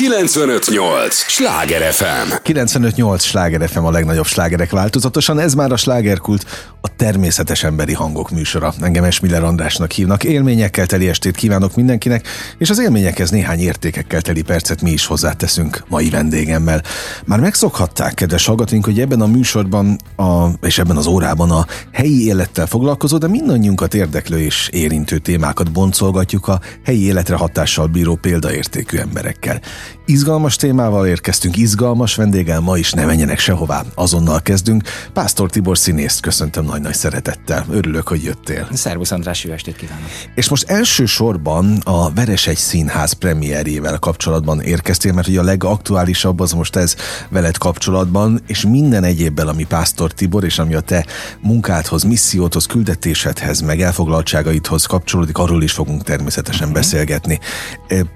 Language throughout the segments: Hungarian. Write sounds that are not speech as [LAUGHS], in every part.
958! Sláger FM! 958! Sláger FM a legnagyobb slágerek változatosan, ez már a slágerkult, a természetes emberi hangok műsora. Engem Esmiller Andrásnak hívnak. Élményekkel teli estét kívánok mindenkinek, és az élményekhez néhány értékekkel teli percet mi is hozzáteszünk mai vendégemmel. Már megszokhatták, kedves hallgatóink, hogy ebben a műsorban a, és ebben az órában a helyi élettel foglalkozó, de mindannyiunkat érdeklő és érintő témákat boncolgatjuk a helyi életre hatással bíró példaértékű emberekkel. Izgalmas témával érkeztünk, izgalmas vendéggel ma is ne menjenek sehová. Azonnal kezdünk. Pásztor Tibor színészt köszöntöm nagy-nagy szeretettel. Örülök, hogy jöttél. Szervusz András, jó estét kívánok. És most elsősorban a Veresegy Színház premierjével kapcsolatban érkeztél, mert ugye a legaktuálisabb az most ez veled kapcsolatban, és minden egyébbel, ami Pásztor Tibor, és ami a te munkádhoz, misszióthoz, küldetésedhez, meg elfoglaltságaidhoz kapcsolódik, arról is fogunk természetesen uh-huh. beszélgetni.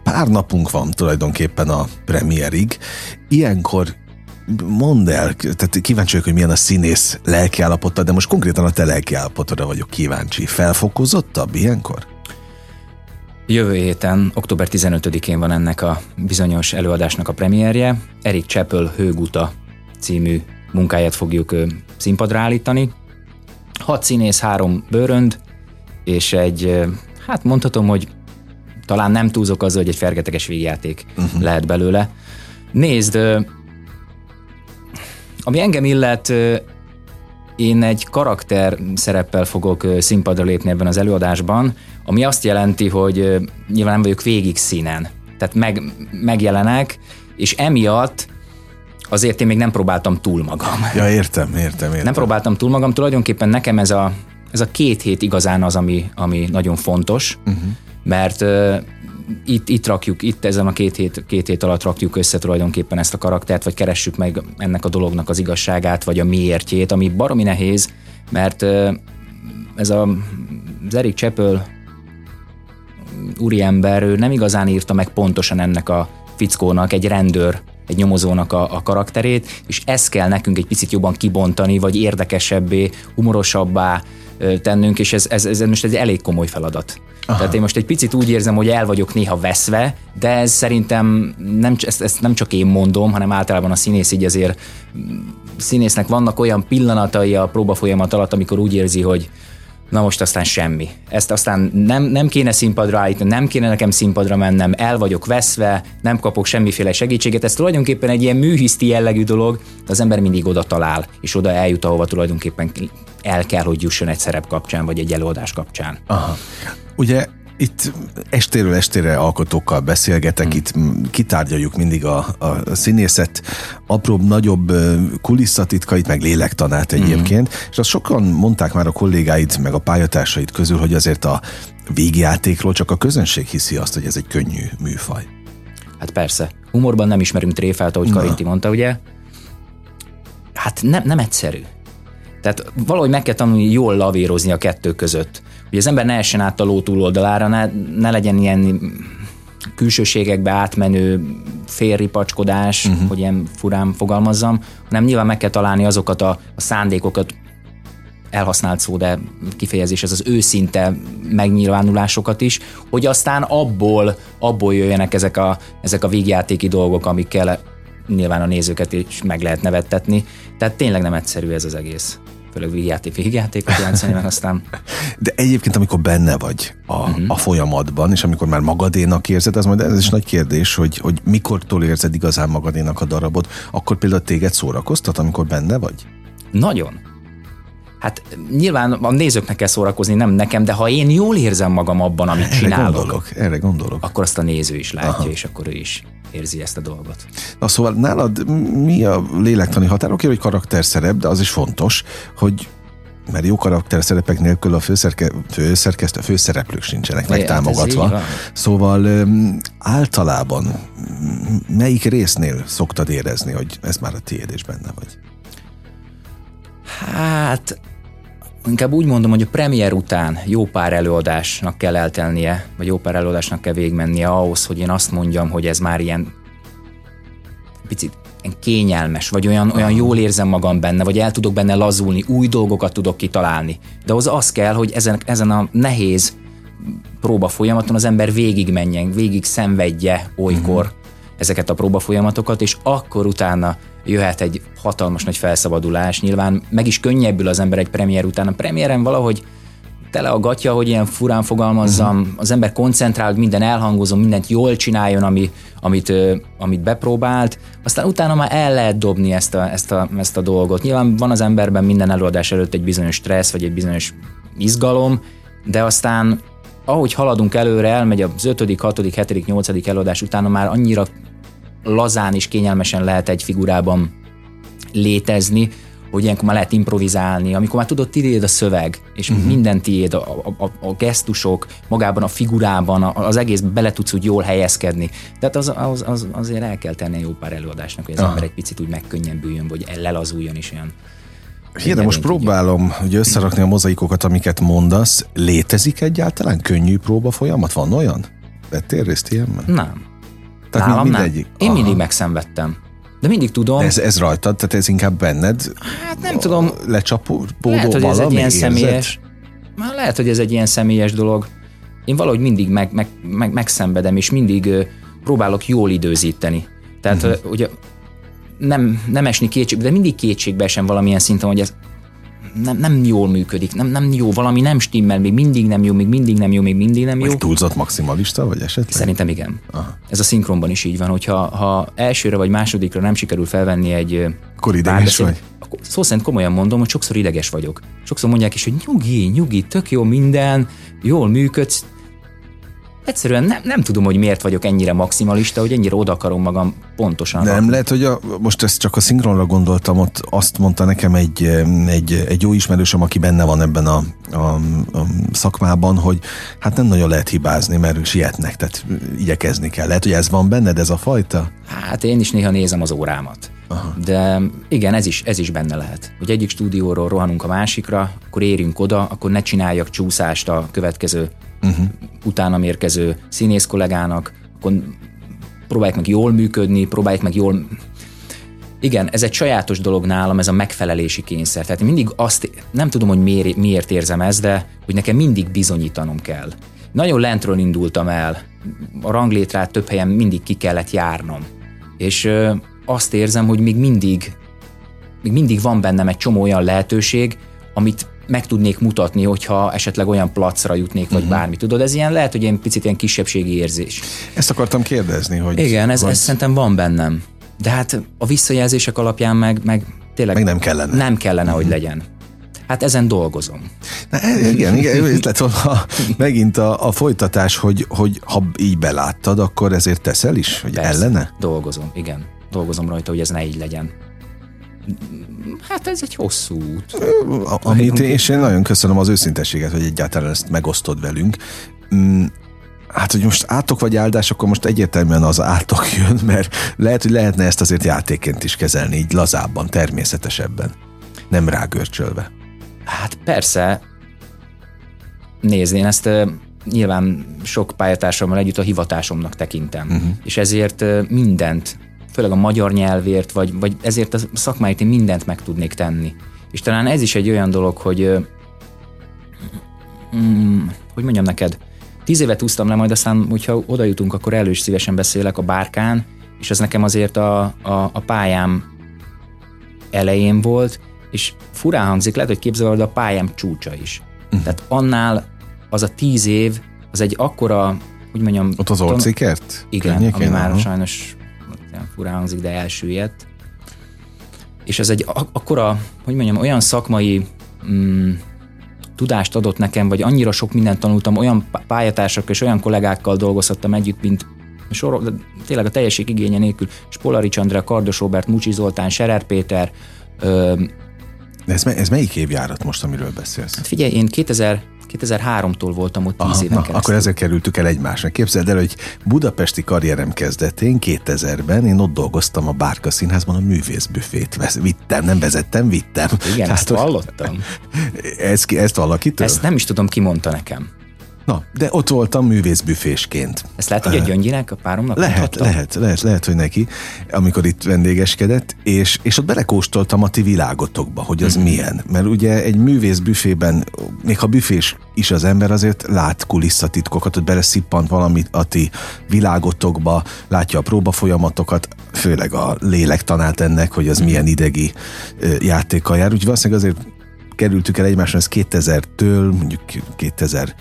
Pár napunk van tulajdonképpen a premierig. Ilyenkor mondd el, tehát kíváncsi vagyok, hogy milyen a színész lelkiállapota, de most konkrétan a te lelkiállapotodra vagyok kíváncsi. Felfokozottabb ilyenkor? Jövő héten, október 15-én van ennek a bizonyos előadásnak a premierje. Erik Chappell Hőguta című munkáját fogjuk színpadra állítani. Hat színész, három bőrönd, és egy, hát mondhatom, hogy talán nem túlzok azzal, hogy egy fergeteges végjáték uh-huh. lehet belőle. Nézd, ami engem illet, én egy karakter szereppel fogok színpadra lépni ebben az előadásban, ami azt jelenti, hogy nyilván nem vagyok végig színen. Tehát meg, megjelenek, és emiatt azért én még nem próbáltam túl magam. Ja, értem, értem, értem. Nem próbáltam túl magam, tulajdonképpen nekem ez a, ez a két hét igazán az, ami, ami nagyon fontos, uh-huh. Mert itt, itt rakjuk, itt ezen a két hét, két hét alatt rakjuk össze tulajdonképpen ezt a karaktert, vagy keressük meg ennek a dolognak az igazságát, vagy a miértjét, ami baromi nehéz, mert ez a, az Eric Chappell úriember, ő nem igazán írta meg pontosan ennek a fickónak, egy rendőr, egy nyomozónak a, a karakterét, és ezt kell nekünk egy picit jobban kibontani, vagy érdekesebbé, humorosabbá, tennünk, és ez, ez, ez most egy elég komoly feladat. Aha. Tehát én most egy picit úgy érzem, hogy el vagyok néha veszve, de ez szerintem nem, ezt, ezt nem csak én mondom, hanem általában a színész így azért színésznek vannak olyan pillanatai a próba folyamat alatt, amikor úgy érzi, hogy na most aztán semmi. Ezt aztán nem, nem kéne színpadra állítani, nem kéne nekem színpadra mennem, el vagyok veszve, nem kapok semmiféle segítséget. Ez tulajdonképpen egy ilyen műhiszti jellegű dolog, de az ember mindig oda talál, és oda eljut, ahova tulajdonképpen el kell, hogy jusson egy szerep kapcsán, vagy egy előadás kapcsán. Aha. Ugye itt estéről estére alkotókkal beszélgetek, hmm. itt kitárgyaljuk mindig a, a színészet apróbb, nagyobb kulisszatitkait, meg lélektanát hmm. egyébként, hmm. és azt sokan mondták már a kollégáid, meg a pályatársaid közül, hogy azért a végjátékról csak a közönség hiszi azt, hogy ez egy könnyű műfaj. Hát persze. Humorban nem ismerünk tréfát, ahogy Na. Karinti mondta, ugye? Hát nem, nem egyszerű. Tehát valahogy meg kell tanulni jól lavírozni a kettő között. Hogy az ember ne essen át a ló túloldalára, ne, ne legyen ilyen külsőségekbe átmenő félripacskodás, uh-huh. hogy ilyen furán fogalmazzam, hanem nyilván meg kell találni azokat a, a szándékokat, elhasznált szó, de kifejezés, ez az őszinte megnyilvánulásokat is, hogy aztán abból, abból jöjjenek ezek a, ezek a végjátéki dolgok, amikkel nyilván a nézőket is meg lehet nevettetni. Tehát tényleg nem egyszerű ez az egész főleg végjáték, végjátékot játszani, mert aztán... [LAUGHS] De egyébként, amikor benne vagy a, uh-huh. a folyamatban, és amikor már magadénak érzed, az majd ez is nagy kérdés, hogy, hogy mikortól érzed igazán magadénak a darabot, akkor például téged szórakoztat, amikor benne vagy? Nagyon. Hát nyilván a nézőknek kell szórakozni, nem nekem, de ha én jól érzem magam abban, amit erre csinálok, gondolok, erre gondolok. akkor azt a néző is látja, Aha. és akkor ő is érzi ezt a dolgot. Na szóval nálad mi a lélektani határ? Oké, hogy karakterszerep, de az is fontos, hogy mert jó karakterszerepek nélkül a főszerke, főszerkesztő, főszereplők sincsenek megtámogatva. Szóval általában melyik résznél szoktad érezni, hogy ez már a tiéd és benne vagy? Hát inkább úgy mondom, hogy a premier után jó pár előadásnak kell eltelnie, vagy jó pár előadásnak kell végigmennie ahhoz, hogy én azt mondjam, hogy ez már ilyen picit kényelmes, vagy olyan, olyan jól érzem magam benne, vagy el tudok benne lazulni, új dolgokat tudok kitalálni. De az az kell, hogy ezen, ezen a nehéz próba folyamaton az ember végig menjen, végig szenvedje olykor, uh-huh. ezeket a próbafolyamatokat, és akkor utána jöhet egy hatalmas nagy felszabadulás. Nyilván meg is könnyebbül az ember egy premier után. A premiéren valahogy tele a gatya, hogy ilyen furán fogalmazzam, uh-huh. az ember koncentrál, hogy minden elhangozom, mindent jól csináljon, ami, amit, amit bepróbált, aztán utána már el lehet dobni ezt a, ezt, a, ezt a dolgot. Nyilván van az emberben minden előadás előtt egy bizonyos stressz, vagy egy bizonyos izgalom, de aztán ahogy haladunk előre, elmegy az 5., 6., 7., 8. előadás utána már annyira lazán és kényelmesen lehet egy figurában létezni, hogy ilyenkor már lehet improvizálni, amikor már tudod, tiéd a szöveg, és uh-huh. minden tiéd, a, a, a gesztusok, magában a figurában, az egész bele tudsz úgy jól helyezkedni. Tehát az, az, az, azért el kell tenni jó pár előadásnak, hogy az Aha. ember egy picit úgy megkönnyebbüljön, vagy lelazuljon is olyan. Igen, de most próbálom ugye összerakni a mozaikokat, amiket mondasz. Létezik egyáltalán könnyű próba folyamat? Van olyan? Vettél részt ilyenben? Nem. Tehát Nálam mindegyik? nem. Én Aha. mindig megszenvedtem. De mindig tudom. De ez, ez rajtad, tehát ez inkább benned? Hát nem tudom. Lecsapódó Lehet, hogy ez egy ilyen érzet? személyes. Már lehet, hogy ez egy ilyen személyes dolog. Én valahogy mindig meg, meg, meg, megszenvedem, és mindig uh, próbálok jól időzíteni. Tehát uh-huh. uh, ugye nem, nem esni kétségbe, de mindig kétségbe esem valamilyen szinten, hogy ez nem, nem jól működik, nem, nem jó, valami nem stimmel, még mindig nem jó, még mindig nem jó, még mindig nem jó. Vagy túlzott maximalista, vagy esetleg? Szerintem igen. Aha. Ez a szinkronban is így van, hogyha ha elsőre vagy másodikra nem sikerül felvenni egy akkor ideges vagy? Akkor szó szerint komolyan mondom, hogy sokszor ideges vagyok. Sokszor mondják is, hogy nyugi, nyugi, tök jó minden, jól működsz, egyszerűen nem, nem tudom, hogy miért vagyok ennyire maximalista, hogy ennyire oda akarom magam pontosan. Nem lehet, hogy a, most ezt csak a szinkronra gondoltam, ott azt mondta nekem egy, egy, egy jó ismerősöm, aki benne van ebben a, a, a szakmában, hogy hát nem nagyon lehet hibázni, mert sietnek, tehát igyekezni kell. Lehet, hogy ez van benned, ez a fajta? Hát én is néha nézem az órámat. Aha. De igen, ez is, ez is benne lehet. Hogy egyik stúdióról rohanunk a másikra, akkor érünk oda, akkor ne csináljak csúszást a következő uh-huh. utána érkező színész kollégának, akkor próbálják meg jól működni, próbálják meg jól... Igen, ez egy sajátos dolog nálam, ez a megfelelési kényszer. Tehát mindig azt, nem tudom, hogy miért, miért érzem ezt, de hogy nekem mindig bizonyítanom kell. Nagyon lentről indultam el, a ranglétrát több helyen mindig ki kellett járnom. És ö, azt érzem, hogy még mindig, még mindig van bennem egy csomó olyan lehetőség, amit meg tudnék mutatni, hogyha esetleg olyan placra jutnék, vagy uh-huh. bármi. Tudod, ez ilyen lehet, hogy ilyen picit ilyen kisebbségi érzés. Ezt akartam kérdezni, hogy... Igen, ez, ez szerintem van bennem. De hát a visszajelzések alapján meg, meg tényleg... Meg nem kellene. Nem kellene, uh-huh. hogy mhm. legyen. Hát ezen dolgozom. Na, e, igen, igen, ez lett volna megint a, a folytatás, hogy, hogy ha így beláttad, akkor ezért teszel is, hogy Persze, ellene? dolgozom, igen. Dolgozom rajta, hogy ez ne így legyen. Hát ez egy hosszú út. Amit és én nagyon köszönöm az őszintességet, hogy egyáltalán ezt megosztod velünk. Mm, hát, hogy most átok vagy áldás, akkor most egyértelműen az átok [LAUGHS] jön, mert lehet, hogy lehetne ezt azért játéként is kezelni, így lazábban, természetesebben, nem rágörcsölve. Hát persze, nézd, én ezt nyilván sok pályatársammal együtt a hivatásomnak tekintem, uh-huh. és ezért mindent főleg a magyar nyelvért, vagy, vagy ezért a szakmáit én mindent meg tudnék tenni. És talán ez is egy olyan dolog, hogy mm, hogy mondjam neked, tíz évet úsztam le, majd aztán, hogyha oda jutunk, akkor elő is szívesen beszélek a bárkán, és ez nekem azért a, a, a pályám elején volt, és furán hangzik, lehet, hogy képzeled a pályám csúcsa is. Uh-huh. Tehát annál az a tíz év, az egy akkora, hogy mondjam... Ott az orcikert? Igen, ami már aha. sajnos ilyen furán hangzik, de elsüllyedt. És ez egy akkora, hogy mondjam, olyan szakmai mm, tudást adott nekem, vagy annyira sok mindent tanultam, olyan pályatársak és olyan kollégákkal dolgozhattam együtt, mint sor, de tényleg a teljesség igénye nélkül, Spolari Csandra, Kardos Robert, Mucsi Zoltán, Serer Péter. Ö, de ez, ez melyik évjárat most, amiről beszélsz? Hát figyelj, én 2000, 2003-tól voltam ott 10 Aha, éven Akkor ezzel kerültük el egymásra. Képzeld el, hogy budapesti karrierem kezdetén 2000-ben én ott dolgoztam a Bárka Színházban a művészbüfét. Vittem, nem vezettem, vittem. Igen, hát, ezt hallottam. Ez, [LAUGHS] ezt valakitől? Ezt nem is tudom, ki mondta nekem. Na, de ott voltam művészbüfésként. Ezt lehet, hogy a Gyöngyinek, a páromnak Lehet, mondhatta? lehet, lehet, lehet, hogy neki, amikor itt vendégeskedett, és, és ott belekóstoltam a ti világotokba, hogy az mm-hmm. milyen. Mert ugye egy művész büfében, még ha büfés is az ember, azért lát kulisszatitkokat, hogy beleszippant valamit a ti világotokba, látja a próbafolyamatokat, főleg a lélektanát ennek, hogy az milyen idegi játékkal jár. Úgyhogy valószínűleg azért kerültük el egymásra, ez 2000-től, mondjuk 2000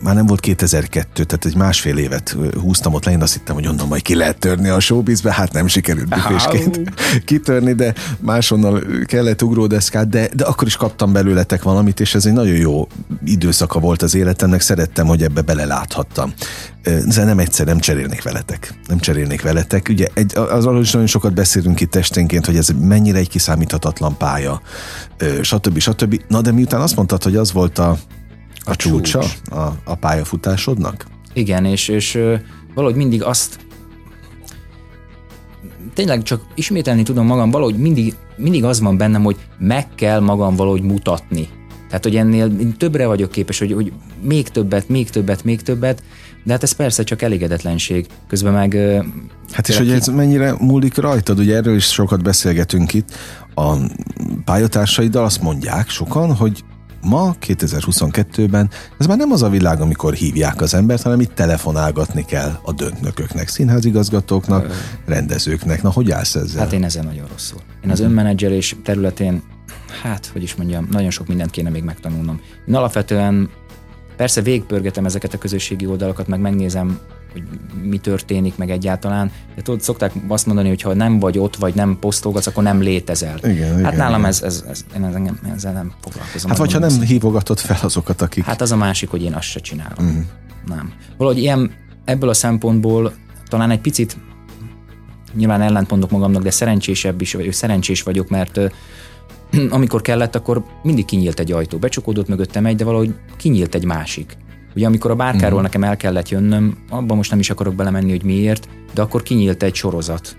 már nem volt 2002, tehát egy másfél évet húztam ott le, én azt hittem, hogy onnan majd ki lehet törni a showbizbe, hát nem sikerült büfésként [LAUGHS] kitörni, de máshonnan kellett ugródeszkát, de, de akkor is kaptam belőletek valamit, és ez egy nagyon jó időszaka volt az életemnek, szerettem, hogy ebbe beleláthattam. De nem egyszer nem cserélnék veletek. Nem cserélnék veletek. Ugye egy, az arról is nagyon sokat beszélünk itt esténként, hogy ez mennyire egy kiszámíthatatlan pálya, stb. stb. Na de miután azt mondtad, hogy az volt a a, csúcsa csúcs. a, a pályafutásodnak? Igen, és, és valahogy mindig azt tényleg csak ismételni tudom magam, valahogy mindig, mindig az van bennem, hogy meg kell magam valahogy mutatni. Tehát, hogy ennél többre vagyok képes, hogy, hogy még többet, még többet, még többet, de hát ez persze csak elégedetlenség. Közben meg... Hát és hogy ez mennyire múlik rajtad, ugye erről is sokat beszélgetünk itt, a pályatársaiddal azt mondják sokan, hogy ma, 2022-ben ez már nem az a világ, amikor hívják az embert, hanem itt telefonálgatni kell a döntnököknek, színházigazgatóknak, rendezőknek. Na, hogy állsz ezzel? Hát én ezzel nagyon rosszul. Én az önmenedzselés területén, hát, hogy is mondjam, nagyon sok mindent kéne még megtanulnom. Én alapvetően persze végpörgetem ezeket a közösségi oldalakat, meg megnézem, hogy mi történik, meg egyáltalán. De tudod, szokták azt mondani, hogy ha nem vagy ott, vagy nem posztolgatsz, akkor nem létezel. Igen, hát igen, nálam igen. Ez, ez, ez, én ezzel nem, ezzel nem foglalkozom. Hát vagy ha nem hívogatod fel azokat, akik... Hát az a másik, hogy én azt se csinálom. Mm. Nem. Valahogy ilyen, ebből a szempontból talán egy picit nyilván ellent mondok magamnak, de szerencsésebb is, vagy szerencsés vagyok, mert [CLEARS THROAT] amikor kellett, akkor mindig kinyílt egy ajtó. Becsukódott mögöttem egy, de valahogy kinyílt egy másik. Ugye amikor a bárkáról nekem el kellett jönnöm, abban most nem is akarok belemenni, hogy miért, de akkor kinyílt egy sorozat.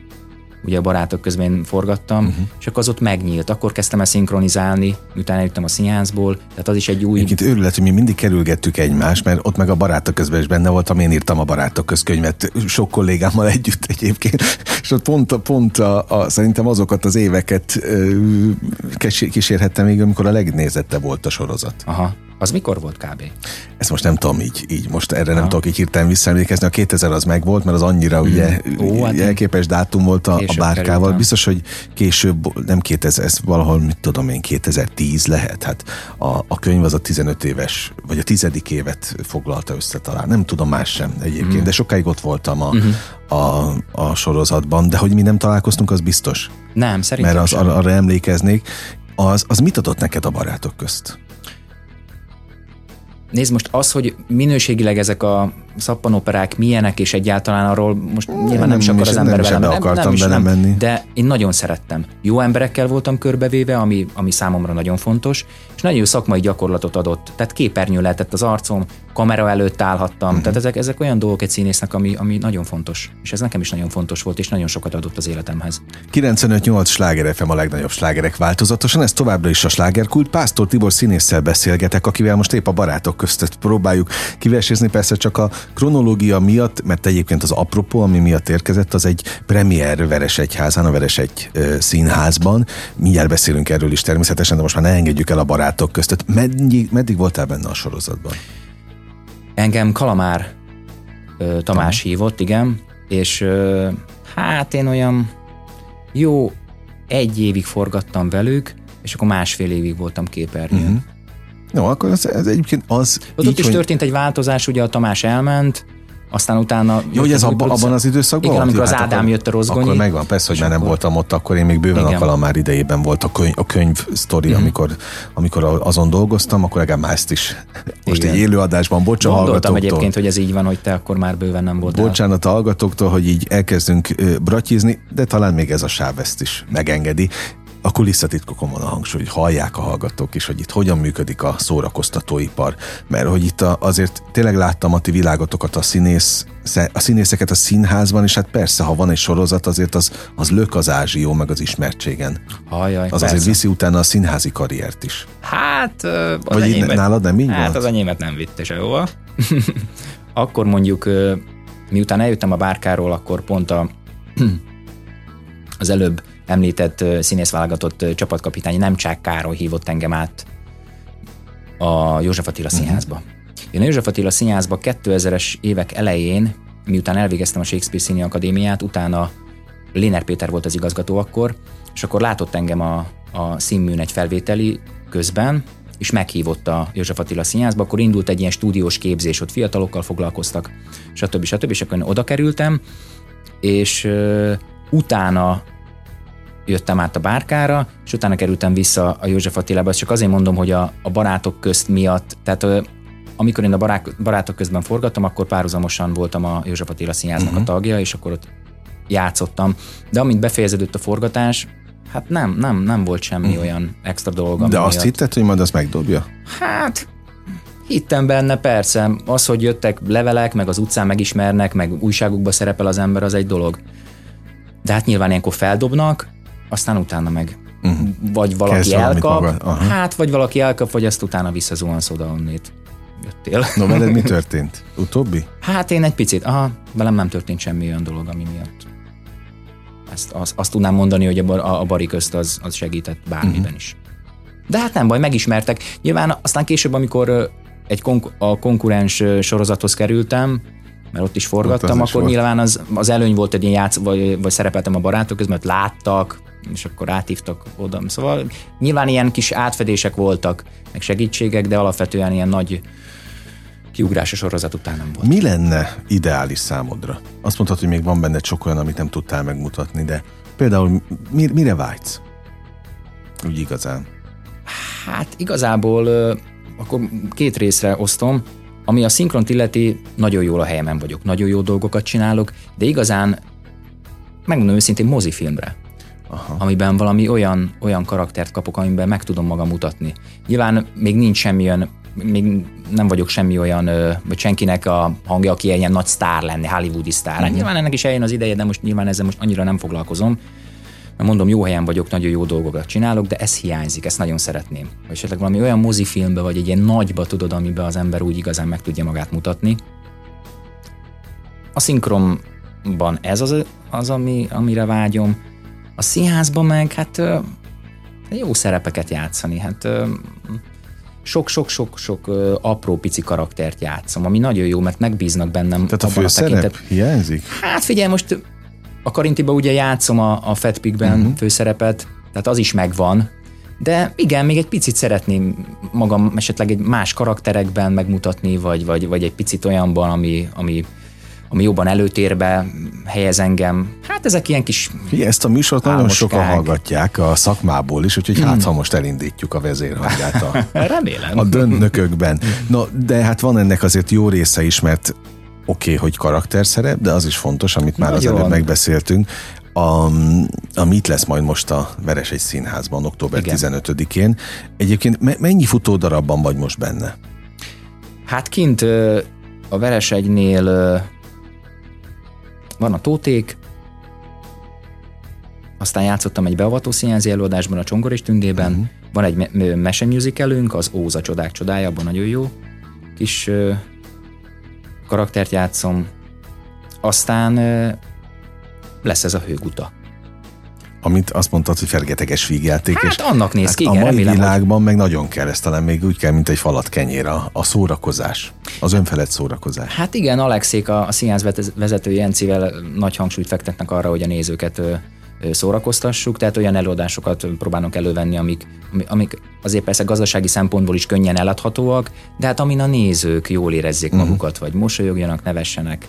Ugye a barátok közben forgattam, uh-huh. és akkor az ott megnyílt. Akkor kezdtem el szinkronizálni, utána jöttem a színházból, tehát az is egy új... Egyébként őrület, hogy mi mindig kerülgettük egymást, mert ott meg a barátok közben is benne voltam, én írtam a barátok közkönyvet sok kollégámmal együtt egyébként, és ott pont, a- pont a, a, szerintem azokat az éveket ö, kísérhettem még, amikor a legnézette volt a sorozat. Aha. Az mikor volt kb? Ezt most nem tudom így, így most erre nem tudok így hirtelen visszaemlékezni. A 2000 az megvolt, mert az annyira ugye Ó, hát én elképes dátum volt a, a bárkával. kerültem. Biztos, hogy később, nem 2000, ez valahol, mit tudom én, 2010 lehet. Hát a, a könyv az a 15 éves, vagy a tizedik évet foglalta össze talán. Nem tudom más sem egyébként, de sokáig ott voltam a, a, a sorozatban, de hogy mi nem találkoztunk, az biztos. Nem, szerintem Mert az, sem. arra, arra emlékeznék. Az, az mit adott neked a barátok közt? Nézd most az, hogy minőségileg ezek a szappanoperák milyenek, és egyáltalán arról most nyilván nem, nem is akar az nem ember velem. akartam is, belemenni. De én nagyon szerettem. Jó emberekkel voltam körbevéve, ami, ami számomra nagyon fontos, és nagyon jó szakmai gyakorlatot adott. Tehát képernyő lehetett az arcom, kamera előtt állhattam. Uh-huh. Tehát ezek, ezek olyan dolgok egy színésznek, ami, ami nagyon fontos. És ez nekem is nagyon fontos volt, és nagyon sokat adott az életemhez. 95-8 sláger FM a legnagyobb slágerek változatosan, ez továbbra is a slágerkult. Pásztor Tibor színésszel beszélgetek, akivel most épp a barátok között próbáljuk kivesézni, persze csak a kronológia miatt, mert egyébként az apropó, ami miatt érkezett, az egy premier Veresegyházán, a Veresegy színházban. Mindjárt beszélünk erről is természetesen, de most már ne engedjük el a barátok között. Meddig, meddig voltál benne a sorozatban? Engem Kalamár ö, Tamás hívott, igen, és ö, hát én olyan jó egy évig forgattam velük, és akkor másfél évig voltam képernyőn. Uh-huh. No, akkor ez, ez egyébként az... Ott, ott is hogy- történt egy változás, ugye a Tamás elment, aztán utána... Jó, hogy ez abba, producer- abban az időszakban Igen, amikor az Hát Ádám akkor- jött a Rozgonyi. Akkor megvan, persze, hogy már nem akkor- voltam ott, akkor én még bőven a Igen. Kalamár idejében volt a könyv, a könyv sztori, Mhm. amikor, amikor azon dolgoztam, akkor legalább már ezt is. Most Igen. egy élőadásban, bocsa Gondoltam egyébként, hogy ez így van, hogy te akkor már bőven nem voltál. Bocsánat a hallgatóktól, hogy így elkezdünk bratyizni, de talán még ez a sáv ezt is megengedi. A kulisszatitkokon van a hangsúly, hogy hallják a hallgatók is, hogy itt hogyan működik a szórakoztatóipar. Mert hogy itt a, azért tényleg láttam a ti világotokat a színész, a színészeket a színházban, és hát persze, ha van egy sorozat, azért az, az lök az ázsió, meg az ismertségen. Ajaj, az persze. azért viszi utána a színházi karriert is. Hát, az Vagy enyémet, nálad nem így Hát volt? az enyémet nem vitte sehova. [LAUGHS] akkor mondjuk, miután eljöttem a bárkáról, akkor pont a, [CLEARS THROAT] az előbb említett színészválogatott csapatkapitány Nemcsák Károly hívott engem át a József Attila uh-huh. színházba. Én a József Attila színházba 2000-es évek elején, miután elvégeztem a Shakespeare Színi Akadémiát, utána Léner Péter volt az igazgató akkor, és akkor látott engem a, a színműn egy felvételi közben, és meghívott a József Attila színházba, akkor indult egy ilyen stúdiós képzés, ott fiatalokkal foglalkoztak, stb. stb. És akkor én oda kerültem, és uh, utána jöttem át a bárkára, és utána kerültem vissza a József Attilába. Ezt csak azért mondom, hogy a, a barátok közt miatt, tehát amikor én a barák, barátok közben forgattam, akkor párhuzamosan voltam a József Attila színháznak uh-huh. a tagja, és akkor ott játszottam. De amint befejeződött a forgatás, Hát nem, nem, nem volt semmi mm. olyan extra dolog. De azt miatt... hitted, hogy majd azt megdobja? Hát, hittem benne, persze. Az, hogy jöttek levelek, meg az utcán megismernek, meg újságokba szerepel az ember, az egy dolog. De hát nyilván ilyenkor feldobnak, aztán utána meg uh-huh. vagy valaki Kezd elkap, hát vagy valaki elkap, vagy azt utána visszazuhansz oda, onnét jöttél. No, veled mi [LAUGHS] történt? Utóbbi? Hát én egy picit, aha, velem nem történt semmi olyan dolog, ami miatt ezt, azt, azt tudnám mondani, hogy a, a bari közt az, az segített bármiben uh-huh. is. De hát nem baj, megismertek. Nyilván aztán később, amikor egy konk- a konkurens sorozathoz kerültem, mert ott is forgattam, ott akkor is nyilván az, az előny volt egy ilyen játsz, vagy, vagy szerepeltem a barátok közben, mert láttak, és akkor átívtak oda. Szóval nyilván ilyen kis átfedések voltak, meg segítségek, de alapvetően ilyen nagy kiugrás a sorozat után nem volt. Mi lenne ideális számodra? Azt mondtad, hogy még van benne sok olyan, amit nem tudtál megmutatni, de például mire vágysz? Úgy igazán. Hát igazából akkor két részre osztom. Ami a szinkront illeti, nagyon jól a helyemen vagyok, nagyon jó dolgokat csinálok, de igazán, megmondom őszintén, mozifilmre. Aha. amiben valami olyan, olyan karaktert kapok, amiben meg tudom magam mutatni. Nyilván még nincs semmi olyan még nem vagyok semmi olyan, vagy senkinek a hangja, aki ilyen nagy sztár lenne, hollywoodi sztár. Mm-hmm. Nyilván ennek is eljön az ideje, de most nyilván ezzel most annyira nem foglalkozom. Mert mondom, jó helyen vagyok, nagyon jó dolgokat csinálok, de ez hiányzik, ezt nagyon szeretném. Vagy esetleg valami olyan mozifilmbe, vagy egy ilyen nagyba tudod, amiben az ember úgy igazán meg tudja magát mutatni. A szinkronban ez az, az ami, amire vágyom. A színházban meg, hát jó szerepeket játszani. Hát sok-sok-sok-sok apró pici karaktert játszom, ami nagyon jó, mert megbíznak bennem. Tehát a főszerep tekintet... hiányzik? Hát figyelj, most a Karintiba ugye játszom a, a Fat Pigben uh-huh. főszerepet, tehát az is megvan, de igen, még egy picit szeretném magam esetleg egy más karakterekben megmutatni, vagy, vagy, vagy egy picit olyanban, ami, ami ami jobban előtérbe helyez engem. Hát ezek ilyen kis Hi, Ezt a műsort nagyon sokan hallgatják a szakmából is, úgyhogy hát, hmm. hát ha most elindítjuk a vezérhangját a, [LAUGHS] Remélem. a dönnökökben. No, de hát van ennek azért jó része is, mert oké, okay, hogy karakterszerep, de az is fontos, amit már Nagyon. az előbb megbeszéltünk, a, a Mit lesz majd most a Veresegy Színházban október Igen. 15-én. Egyébként me- mennyi futódarabban vagy most benne? Hát kint a Veresegynél van a Tóték, aztán játszottam egy beavató színházi előadásban a Csongor és Tündében, uh-huh. van egy me- mese musicalünk, az Óza csodák csodája, abban nagyon jó kis ö, karaktert játszom. Aztán ö, lesz ez a hőguta amit azt mondtad, hogy fergeteges vígjáték. Hát és annak néz ki, hát igen, A mai remélem, világban hogy... meg nagyon kell, ezt talán még úgy kell, mint egy falat kenyér, a, a szórakozás, az önfelett szórakozás. Hát igen, Alexék, a, a színház vezető Jencivel nagy hangsúlyt fektetnek arra, hogy a nézőket szórakoztassuk, tehát olyan előadásokat próbálnak elővenni, amik, amik azért persze gazdasági szempontból is könnyen eladhatóak, de hát amin a nézők jól érezzék uh-huh. magukat, vagy mosolyogjanak, nevessenek.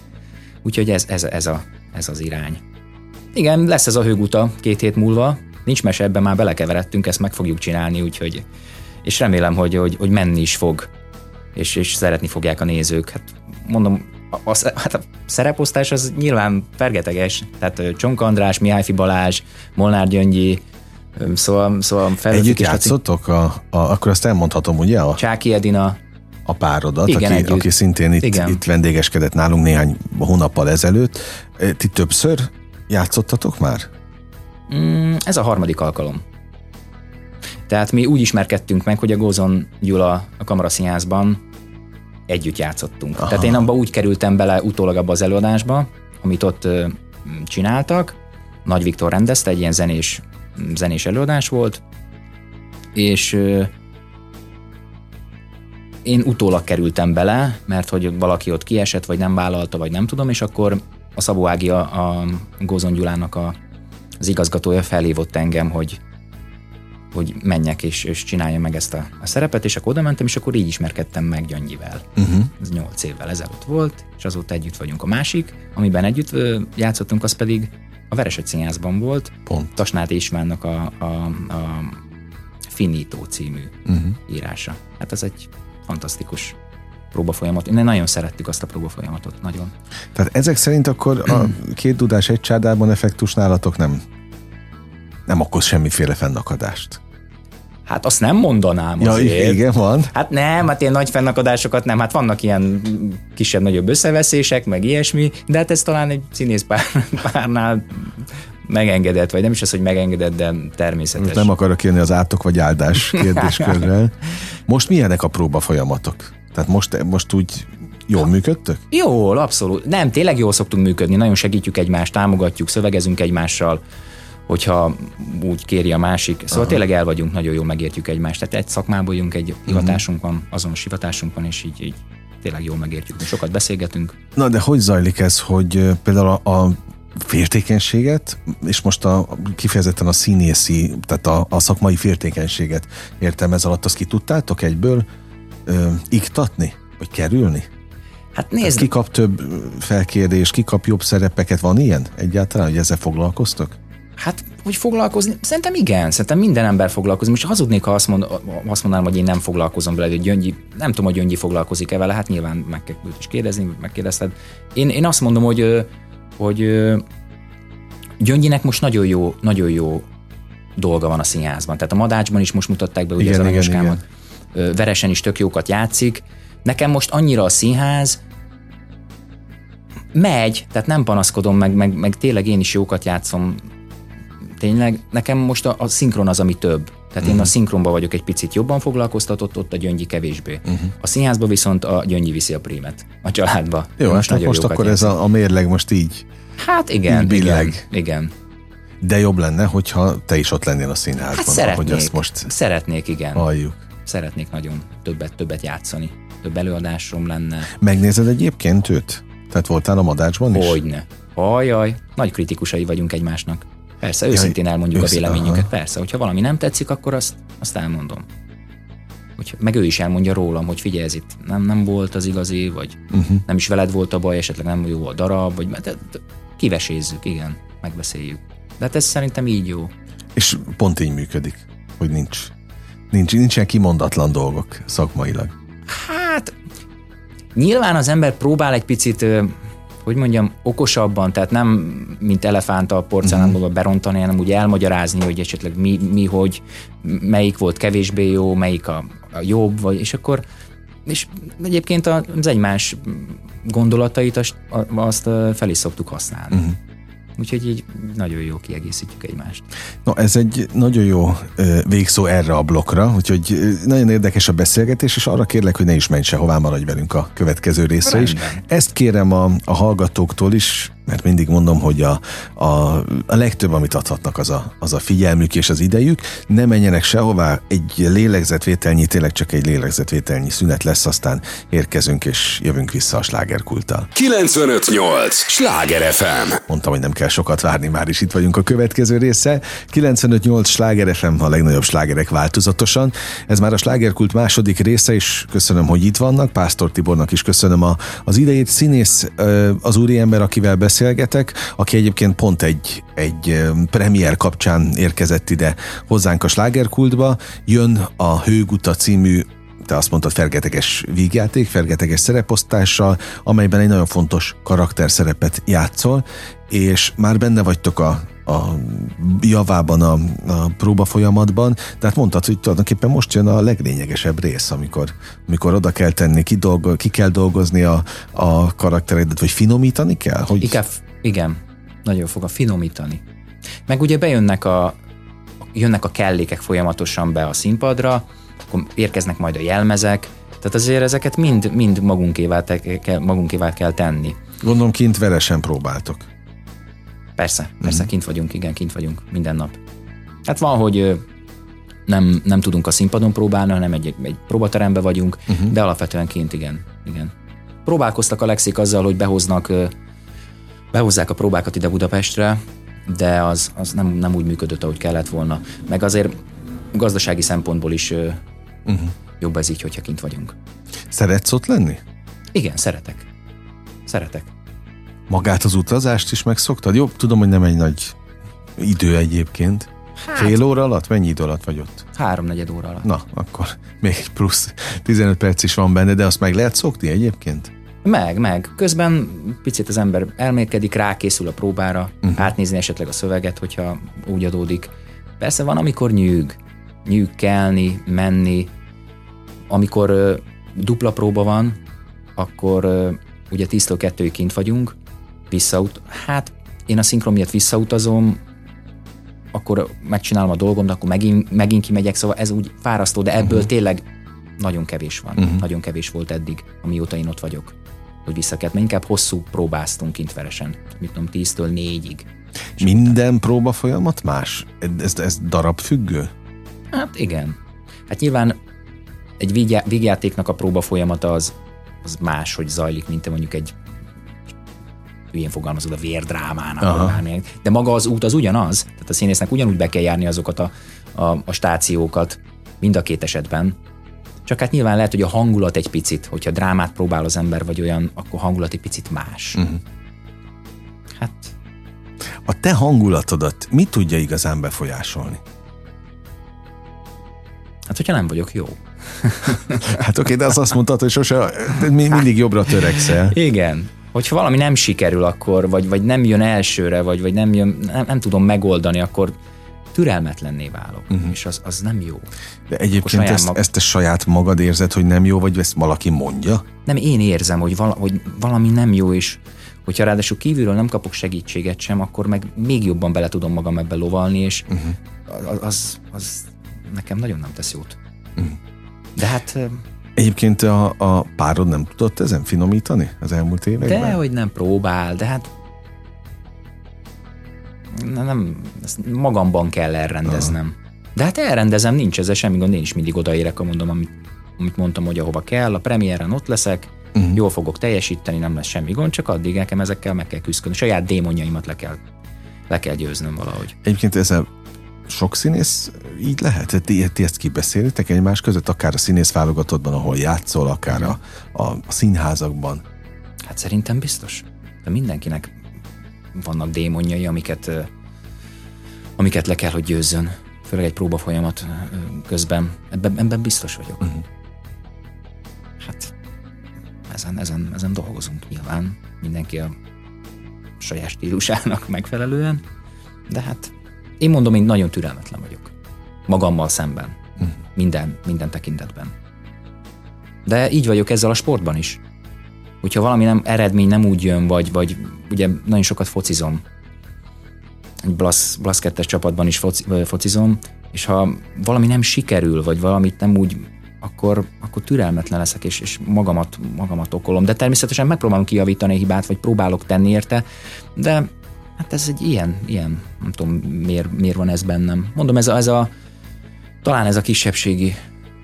Úgyhogy ez, ez, ez, a, ez az irány. Igen, lesz ez a hőguta két hét múlva. Nincs mese, ebben már belekeveredtünk, ezt meg fogjuk csinálni, úgyhogy és remélem, hogy, hogy, hogy menni is fog, és, és szeretni fogják a nézők. Hát mondom, a, a, hát a szereposztás az nyilván fergeteges, tehát Csonka András, Mihályfi Balázs, Molnár Gyöngyi, Szóval, szóval Együtt játszottok? A, a, akkor azt elmondhatom, ugye? A... Csáki Edina a párodat, Igen, aki, aki szintén itt, Igen. itt vendégeskedett nálunk néhány hónappal ezelőtt. Ti többször játszottatok már? Mm, ez a harmadik alkalom. Tehát mi úgy ismerkedtünk meg, hogy a Gózon Gyula a kamaraszínházban együtt játszottunk. Aha. Tehát én abban úgy kerültem bele utólag abba az előadásba, amit ott ö, csináltak. Nagy Viktor rendezte, egy ilyen zenés, zenés előadás volt, és ö, én utólag kerültem bele, mert hogy valaki ott kiesett, vagy nem vállalta, vagy nem tudom, és akkor a Szabó Ági, a, a Gózon Gyulának a, az igazgatója felhívott engem, hogy hogy menjek és, és csináljam meg ezt a, a szerepet, és akkor oda mentem, és akkor így ismerkedtem meg Gyöngyivel. Uh-huh. Ez nyolc évvel ezelőtt volt, és azóta együtt vagyunk. A másik, amiben együtt ö, játszottunk, az pedig a Veresett Színházban volt. Pont. Tasnád Istvánnak a, a, a Finito című uh-huh. írása. Hát ez egy fantasztikus próbafolyamat. Én nagyon szerettük azt a próbafolyamatot, nagyon. Tehát ezek szerint akkor a két dudás egy csárdában effektus nálatok nem, nem okoz semmiféle fennakadást? Hát azt nem mondanám ja, azért. igen, van. Hát nem, hát ilyen nagy fennakadásokat nem, hát vannak ilyen kisebb-nagyobb összeveszések, meg ilyesmi, de hát ez talán egy színész pár, [LAUGHS] párnál megengedett, vagy nem is az, hogy megengedett, de természetes. Most nem akarok jönni az átok vagy áldás kérdéskörrel. [LAUGHS] Most milyenek a próba folyamatok? Tehát most, most úgy Jól működtök? Jól, abszolút. Nem, tényleg jól szoktunk működni, nagyon segítjük egymást, támogatjuk, szövegezünk egymással, hogyha úgy kéri a másik. Szóval Aha. tényleg el vagyunk, nagyon jól megértjük egymást. Tehát egy szakmából jönk, egy mhm. hivatásunk van, azonos hivatásunk van, és így, így tényleg jól megértjük. Sokat beszélgetünk. Na de hogy zajlik ez, hogy például a, a féltékenységet, és most a, kifejezetten a színészi, tehát a, a szakmai féltékenységet értem ez alatt, azt ki tudtátok egyből ö, iktatni, vagy kerülni? Hát nézd. ki kap több felkérdés, ki kap jobb szerepeket, van ilyen egyáltalán, hogy ezzel foglalkoztok? Hát, hogy foglalkozni? Szerintem igen, szerintem minden ember foglalkozik. Most hazudnék, ha azt, mond, azt mondanám, hogy én nem foglalkozom vele, hogy Gyöngyi, nem tudom, hogy Gyöngyi foglalkozik-e vele, hát nyilván meg kell is kérdezni, megkérdezted. Én, én azt mondom, hogy hogy Gyöngyinek most nagyon jó, nagyon jó dolga van a színházban. Tehát a Madácsban is most mutatták be ugye igen, az aranyoskámat. Veresen is tök jókat játszik. Nekem most annyira a színház megy, tehát nem panaszkodom, meg, meg, meg tényleg én is jókat játszom. Tényleg nekem most a, a szinkron az, ami több. Tehát uh-huh. én a mhm. szinkronban vagyok egy picit jobban foglalkoztatott, ott a gyöngyi kevésbé. Uh-huh. A színházban viszont a gyöngyi viszi a prímet a családba. Jó, most, hát most akkor játszom. ez a, a mérleg most így Hát igen, így igen, igen. De jobb lenne, hogyha te is ott lennél a színházban. Hát szeretnék, ezt most szeretnék, igen. Halljuk. Szeretnék nagyon többet, többet játszani. Több előadásom lenne. Megnézed egyébként őt? Tehát voltál a madácsban is? Hogyne. Ajaj, nagy kritikusai vagyunk egymásnak. Persze, őszintén elmondjuk Össze, a véleményünket. Aha. Persze, hogyha valami nem tetszik, akkor azt, azt elmondom. Hogy, meg ő is elmondja rólam, hogy figyelj, ez itt nem, nem volt az igazi, vagy uh-huh. nem is veled volt a baj, esetleg nem jó a darab, vagy kivesézzük, igen, megbeszéljük. De hát ez szerintem így jó. És pont így működik, hogy nincs, nincs nincsen kimondatlan dolgok szakmailag. Hát, nyilván az ember próbál egy picit hogy mondjam, okosabban, tehát nem mint elefánt a porcelánból uh-huh. berontani, hanem úgy elmagyarázni, hogy esetleg mi, mi, hogy, melyik volt kevésbé jó, melyik a, a jobb, vagy, és akkor és egyébként az egymás gondolatait azt, azt fel is szoktuk használni. Uh-huh. Úgyhogy így nagyon jó kiegészítjük egymást. No, ez egy nagyon jó végszó erre a blokkra, úgyhogy nagyon érdekes a beszélgetés, és arra kérlek, hogy ne is menj sehová, maradj velünk a következő részre Rendben. is. Ezt kérem a, a hallgatóktól is, mert mindig mondom, hogy a, a, a legtöbb, amit adhatnak, az a, az a figyelmük és az idejük. Ne menjenek sehová, egy lélegzetvételnyi, tényleg csak egy lélegzetvételnyi szünet lesz, aztán érkezünk és jövünk vissza a slágerkulttal. 958! Sláger FM! Mondtam, hogy nem kell sokat várni, már is itt vagyunk a következő része. 958 Sláger FM, a legnagyobb slágerek változatosan. Ez már a slágerkult második része, és köszönöm, hogy itt vannak. Pásztor Tibornak is köszönöm a, az idejét. Színész az úriember, akivel beszél beszélgetek, aki egyébként pont egy, egy premier kapcsán érkezett ide hozzánk a slágerkultba. Jön a Hőguta című te azt mondtad, fergeteges vígjáték, fergeteges szereposztással, amelyben egy nagyon fontos karakterszerepet játszol, és már benne vagytok a, a javában a, a próba folyamatban, tehát mondtad, hogy tulajdonképpen most jön a leglényegesebb rész, amikor, amikor oda kell tenni, ki, dolgo, ki kell dolgozni a, a karakteredet, vagy finomítani kell? Hogy... Inkább, igen, nagyon fog a finomítani. Meg ugye bejönnek a, jönnek a kellékek folyamatosan be a színpadra, akkor érkeznek majd a jelmezek, tehát azért ezeket mind, mind magunkévá, te, magunkévá kell tenni. Gondolom kint veresen próbáltok. Persze, persze, uh-huh. kint vagyunk, igen, kint vagyunk minden nap. Hát van, hogy nem, nem tudunk a színpadon próbálni, hanem egy, egy próbateremben vagyunk, uh-huh. de alapvetően kint, igen, igen. Próbálkoztak a Lexik azzal, hogy behoznak, behozzák a próbákat ide Budapestre, de az, az nem, nem úgy működött, ahogy kellett volna. Meg azért gazdasági szempontból is uh-huh. jobb ez így, hogyha kint vagyunk. Szeretsz ott lenni? Igen, szeretek. Szeretek. Magát az utazást is megszoktad? Jó, tudom, hogy nem egy nagy idő egyébként. Hát, Fél óra alatt? Mennyi idő alatt vagy ott? Háromnegyed óra alatt. Na, akkor még egy plusz 15 perc is van benne, de azt meg lehet szokni egyébként? Meg, meg. Közben picit az ember elmélkedik, rákészül a próbára, uh-huh. átnézni esetleg a szöveget, hogyha úgy adódik. Persze van, amikor nyűg. Nyűg kelni, menni. Amikor ö, dupla próba van, akkor ö, ugye 10-től 2 kint vagyunk, visszaut, hát én a szinkron miatt visszautazom, akkor megcsinálom a dolgom, de akkor megint, megint kimegyek, szóval ez úgy fárasztó, de ebből uh-huh. tényleg nagyon kevés van. Uh-huh. Nagyon kevés volt eddig, amióta én ott vagyok, hogy vissza kellett. Mert inkább hosszú próbáztunk kint veresen, mit tudom, 10-től 4-ig. Minden próba folyamat más? Ez, ez darab függő? Hát igen. Hát nyilván egy vígjátéknak a próba folyamata az, az más, hogy zajlik, mint mondjuk egy hülyén fogalmazod, a vérdrámának. De maga az út az ugyanaz, tehát a színésznek ugyanúgy be kell járni azokat a, a, a stációkat, mind a két esetben. Csak hát nyilván lehet, hogy a hangulat egy picit, hogyha drámát próbál az ember, vagy olyan, akkor hangulat egy picit más. Uh-huh. Hát... A te hangulatodat mi tudja igazán befolyásolni? Hát, hogyha nem vagyok jó. [LAUGHS] hát oké, de az azt mondtad, hogy sose, mindig jobbra törekszel. Igen, hogyha valami nem sikerül, akkor, vagy, vagy nem jön elsőre, vagy, vagy nem, jön, nem, nem tudom megoldani, akkor türelmetlenné válok, uh-huh. és az, az nem jó. De egyébként ezt, mag... ezt te saját magad érzed, hogy nem jó, vagy ezt valaki mondja? Nem, én érzem, hogy, vala, hogy valami nem jó, és hogyha ráadásul kívülről nem kapok segítséget sem, akkor meg még jobban bele tudom magam ebbe lovalni, és uh-huh. az, az, az nekem nagyon nem tesz jót. Uh-huh. De hát Egyébként a, a párod nem tudott ezen finomítani az elmúlt években? De, hogy nem próbál, de hát nem, ezt magamban kell elrendeznem. Aha. De hát elrendezem, nincs ezzel semmi gond, én is mindig odaérek, mondom, amit, amit mondtam, hogy ahova kell, a premiéren ott leszek, uh-huh. jól fogok teljesíteni, nem lesz semmi gond, csak addig nekem ezekkel meg kell küzdeni. Saját démonjaimat le kell, le kell győznöm valahogy. Egyébként ezzel sok színész így lehet? Ti, ti ezt kibeszélitek egymás között, akár a színész válogatottban, ahol játszol, akár a, a, színházakban? Hát szerintem biztos. De mindenkinek vannak démonjai, amiket, amiket le kell, hogy győzzön. Főleg egy próba folyamat közben. Ebben, ebben biztos vagyok. Uh-huh. Hát ezen, ezen, ezen dolgozunk nyilván. Mindenki a saját stílusának megfelelően. De hát én mondom, én nagyon türelmetlen vagyok. Magammal szemben. Minden, minden tekintetben. De így vagyok ezzel a sportban is. Hogyha valami nem, eredmény nem úgy jön, vagy, vagy ugye nagyon sokat focizom. Egy Blasz, Blasz 2 csapatban is foci, focizom, és ha valami nem sikerül, vagy valamit nem úgy, akkor, akkor türelmetlen leszek, és, és magamat, magamat okolom. De természetesen megpróbálom kijavítani a hibát, vagy próbálok tenni érte, de Hát ez egy ilyen, ilyen, nem tudom miért, miért van ez bennem. Mondom, ez a, ez a talán ez a kisebbségi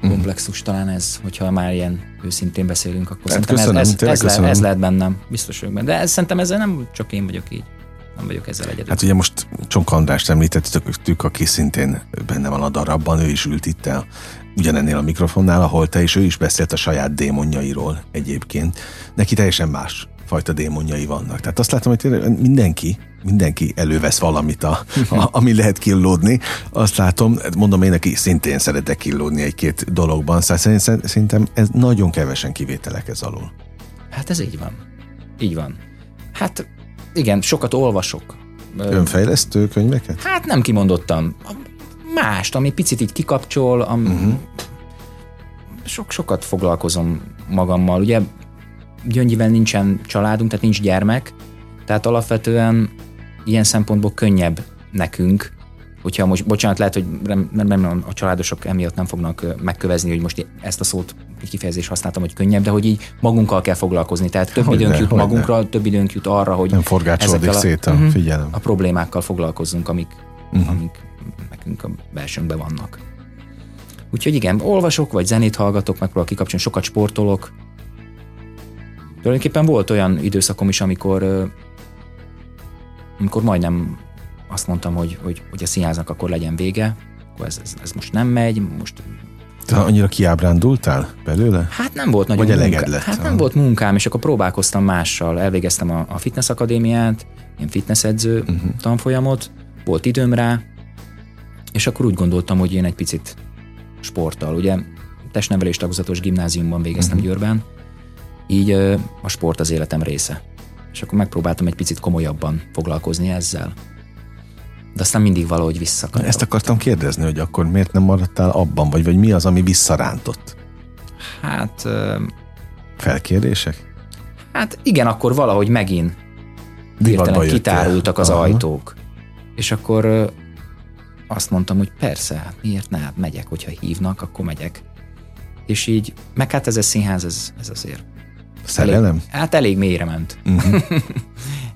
mhm. komplexus, talán ez, hogyha már ilyen őszintén beszélünk, akkor hát szerintem köszönöm, ez, ez, ez, le, ez lehet bennem, biztos vagyok benne. De ez, szerintem ezzel nem csak én vagyok így. Nem vagyok ezzel egyedül. Hát ugye most Csonk Andrást említettük, aki szintén benne van a darabban, ő is ült itt el ugyanennél a mikrofonnál, ahol te is ő is beszélt a saját démonjairól egyébként. Neki teljesen más fajta démonjai vannak. Tehát azt látom, hogy mindenki, mindenki elővesz valamit, a, a, ami lehet killódni. Azt látom, mondom én neki szintén szeretek killódni egy-két dologban, szóval szerintem ez nagyon kevesen kivételek ez alól. Hát ez így van. Így van. Hát igen, sokat olvasok, Önfejlesztő könyveket? Hát nem kimondottam. Mást, ami picit így kikapcsol, am, uh-huh. sok, sokat foglalkozom magammal. Ugye Gyöngyivel nincsen családunk, tehát nincs gyermek, tehát alapvetően ilyen szempontból könnyebb nekünk, hogyha most, bocsánat, lehet, hogy nem, nem, nem, a családosok emiatt nem fognak megkövezni, hogy most ezt a szót, kifejezést használtam, hogy könnyebb, de hogy így magunkkal kell foglalkozni. Tehát több hogy időnk ne, jut magunkra, ne. több időnk jut arra, hogy nem forgácsolódik szét a uh-huh, figyelem. A problémákkal foglalkozzunk, amik, uh-huh. amik nekünk a belsőnkben vannak. Úgyhogy igen, olvasok, vagy zenét hallgatok, megpróbálok kikapcsolni, sokat sportolok. Tulajdonképpen volt olyan időszakom is, amikor amikor majdnem azt mondtam, hogy, hogy, hogy a színháznak akkor legyen vége, akkor ez, ez, ez most nem megy, most te annyira kiábrándultál belőle? Hát nem volt nagyon Vagy munka, lett? Hát nem volt munkám, és akkor próbálkoztam mással. Elvégeztem a, a fitness akadémiát, ilyen fitnessedző uh-huh. tanfolyamot, volt időm rá, és akkor úgy gondoltam, hogy én egy picit sporttal, ugye testnevelés tagozatos gimnáziumban végeztem uh-huh. Győrben, így a sport az életem része. És akkor megpróbáltam egy picit komolyabban foglalkozni ezzel de aztán mindig valahogy visszakar. Ezt akartam kérdezni, hogy akkor miért nem maradtál abban, vagy, vagy mi az, ami visszarántott? Hát... Felkérdések? Hát igen, akkor valahogy megint hirtelen kitárultak az Aha. ajtók. És akkor azt mondtam, hogy persze, hát miért ne, hát megyek, hogyha hívnak, akkor megyek. És így, meg hát ez a színház, ez, ez azért Szerelem? Elég, hát elég mélyre ment. Uh-huh. [LAUGHS]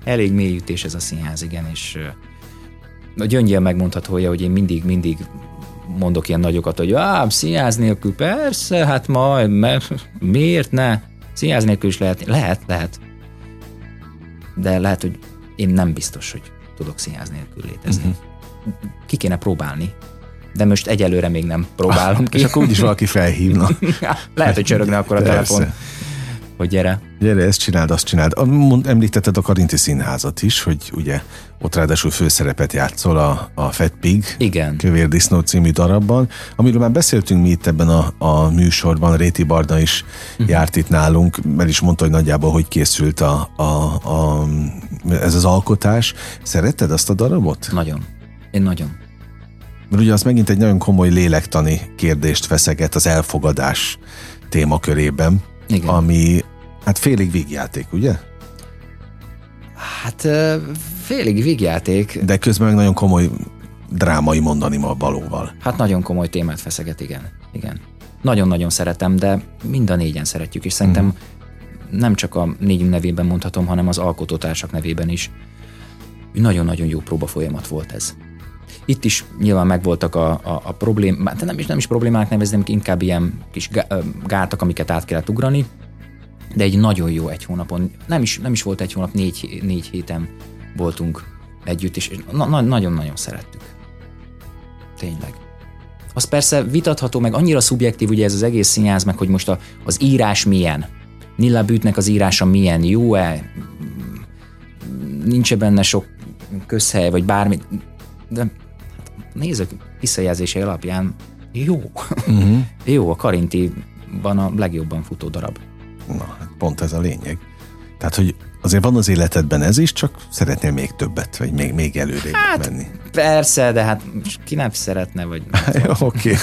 elég mély ütés ez a színház, igen, és a gyöngyel megmondhatója, hogy én mindig, mindig mondok ilyen nagyokat, hogy á, színház nélkül, persze, hát majd, mert miért ne? Színház nélkül is lehet, lehet, lehet. De lehet, hogy én nem biztos, hogy tudok színház nélkül létezni. Uh-huh. Ki kéne próbálni, de most egyelőre még nem próbálom ki. És akkor úgyis valaki felhívna. [LAUGHS] lehet, hogy csörögne akkor a Persze. telefon hogy gyere. Gyere, ezt csináld, azt csináld. Említetted a Karinti Színházat is, hogy ugye ott ráadásul főszerepet játszol a, a Fat Pig, Igen. Kövér Disznó című darabban, amiről már beszéltünk mi itt ebben a, a műsorban, Réti Barna is uh-huh. járt itt nálunk, mert is mondta, hogy nagyjából hogy készült a, a, a, ez az alkotás. Szeretted azt a darabot? Nagyon. Én nagyon. Mert ugye az megint egy nagyon komoly lélektani kérdést feszeget az elfogadás témakörében. Igen. ami hát félig vígjáték, ugye? Hát félig vígjáték. De közben meg nagyon komoly drámai mondani ma valóval. Hát nagyon komoly témát feszeget, igen. igen. Nagyon-nagyon szeretem, de mind a négyen szeretjük, és szerintem uh-huh. nem csak a négyünk nevében mondhatom, hanem az alkotótársak nevében is. Nagyon-nagyon jó próba folyamat volt ez. Itt is nyilván megvoltak a, a, a problémák, nem is, nem is problémák nevezném, inkább ilyen kis gátak, amiket át kellett ugrani, de egy nagyon jó egy hónapon, nem is, nem is volt egy hónap, négy, négy héten voltunk együtt, és na, na, nagyon-nagyon szerettük. Tényleg. Az persze vitatható, meg annyira szubjektív ugye ez az egész színház, meg hogy most a, az írás milyen. Nilla Bütnek az írása milyen, jó-e, nincs -e benne sok közhely, vagy bármi, de nézők visszajelzései alapján jó. Uh-huh. [LAUGHS] jó, a Karintiban a legjobban futó darab. Na, hát pont ez a lényeg. Tehát, hogy azért van az életedben ez is, csak szeretnél még többet, vagy még, még előrébb hát, menni. Persze, de hát ki nem szeretne, vagy... [LAUGHS] Oké.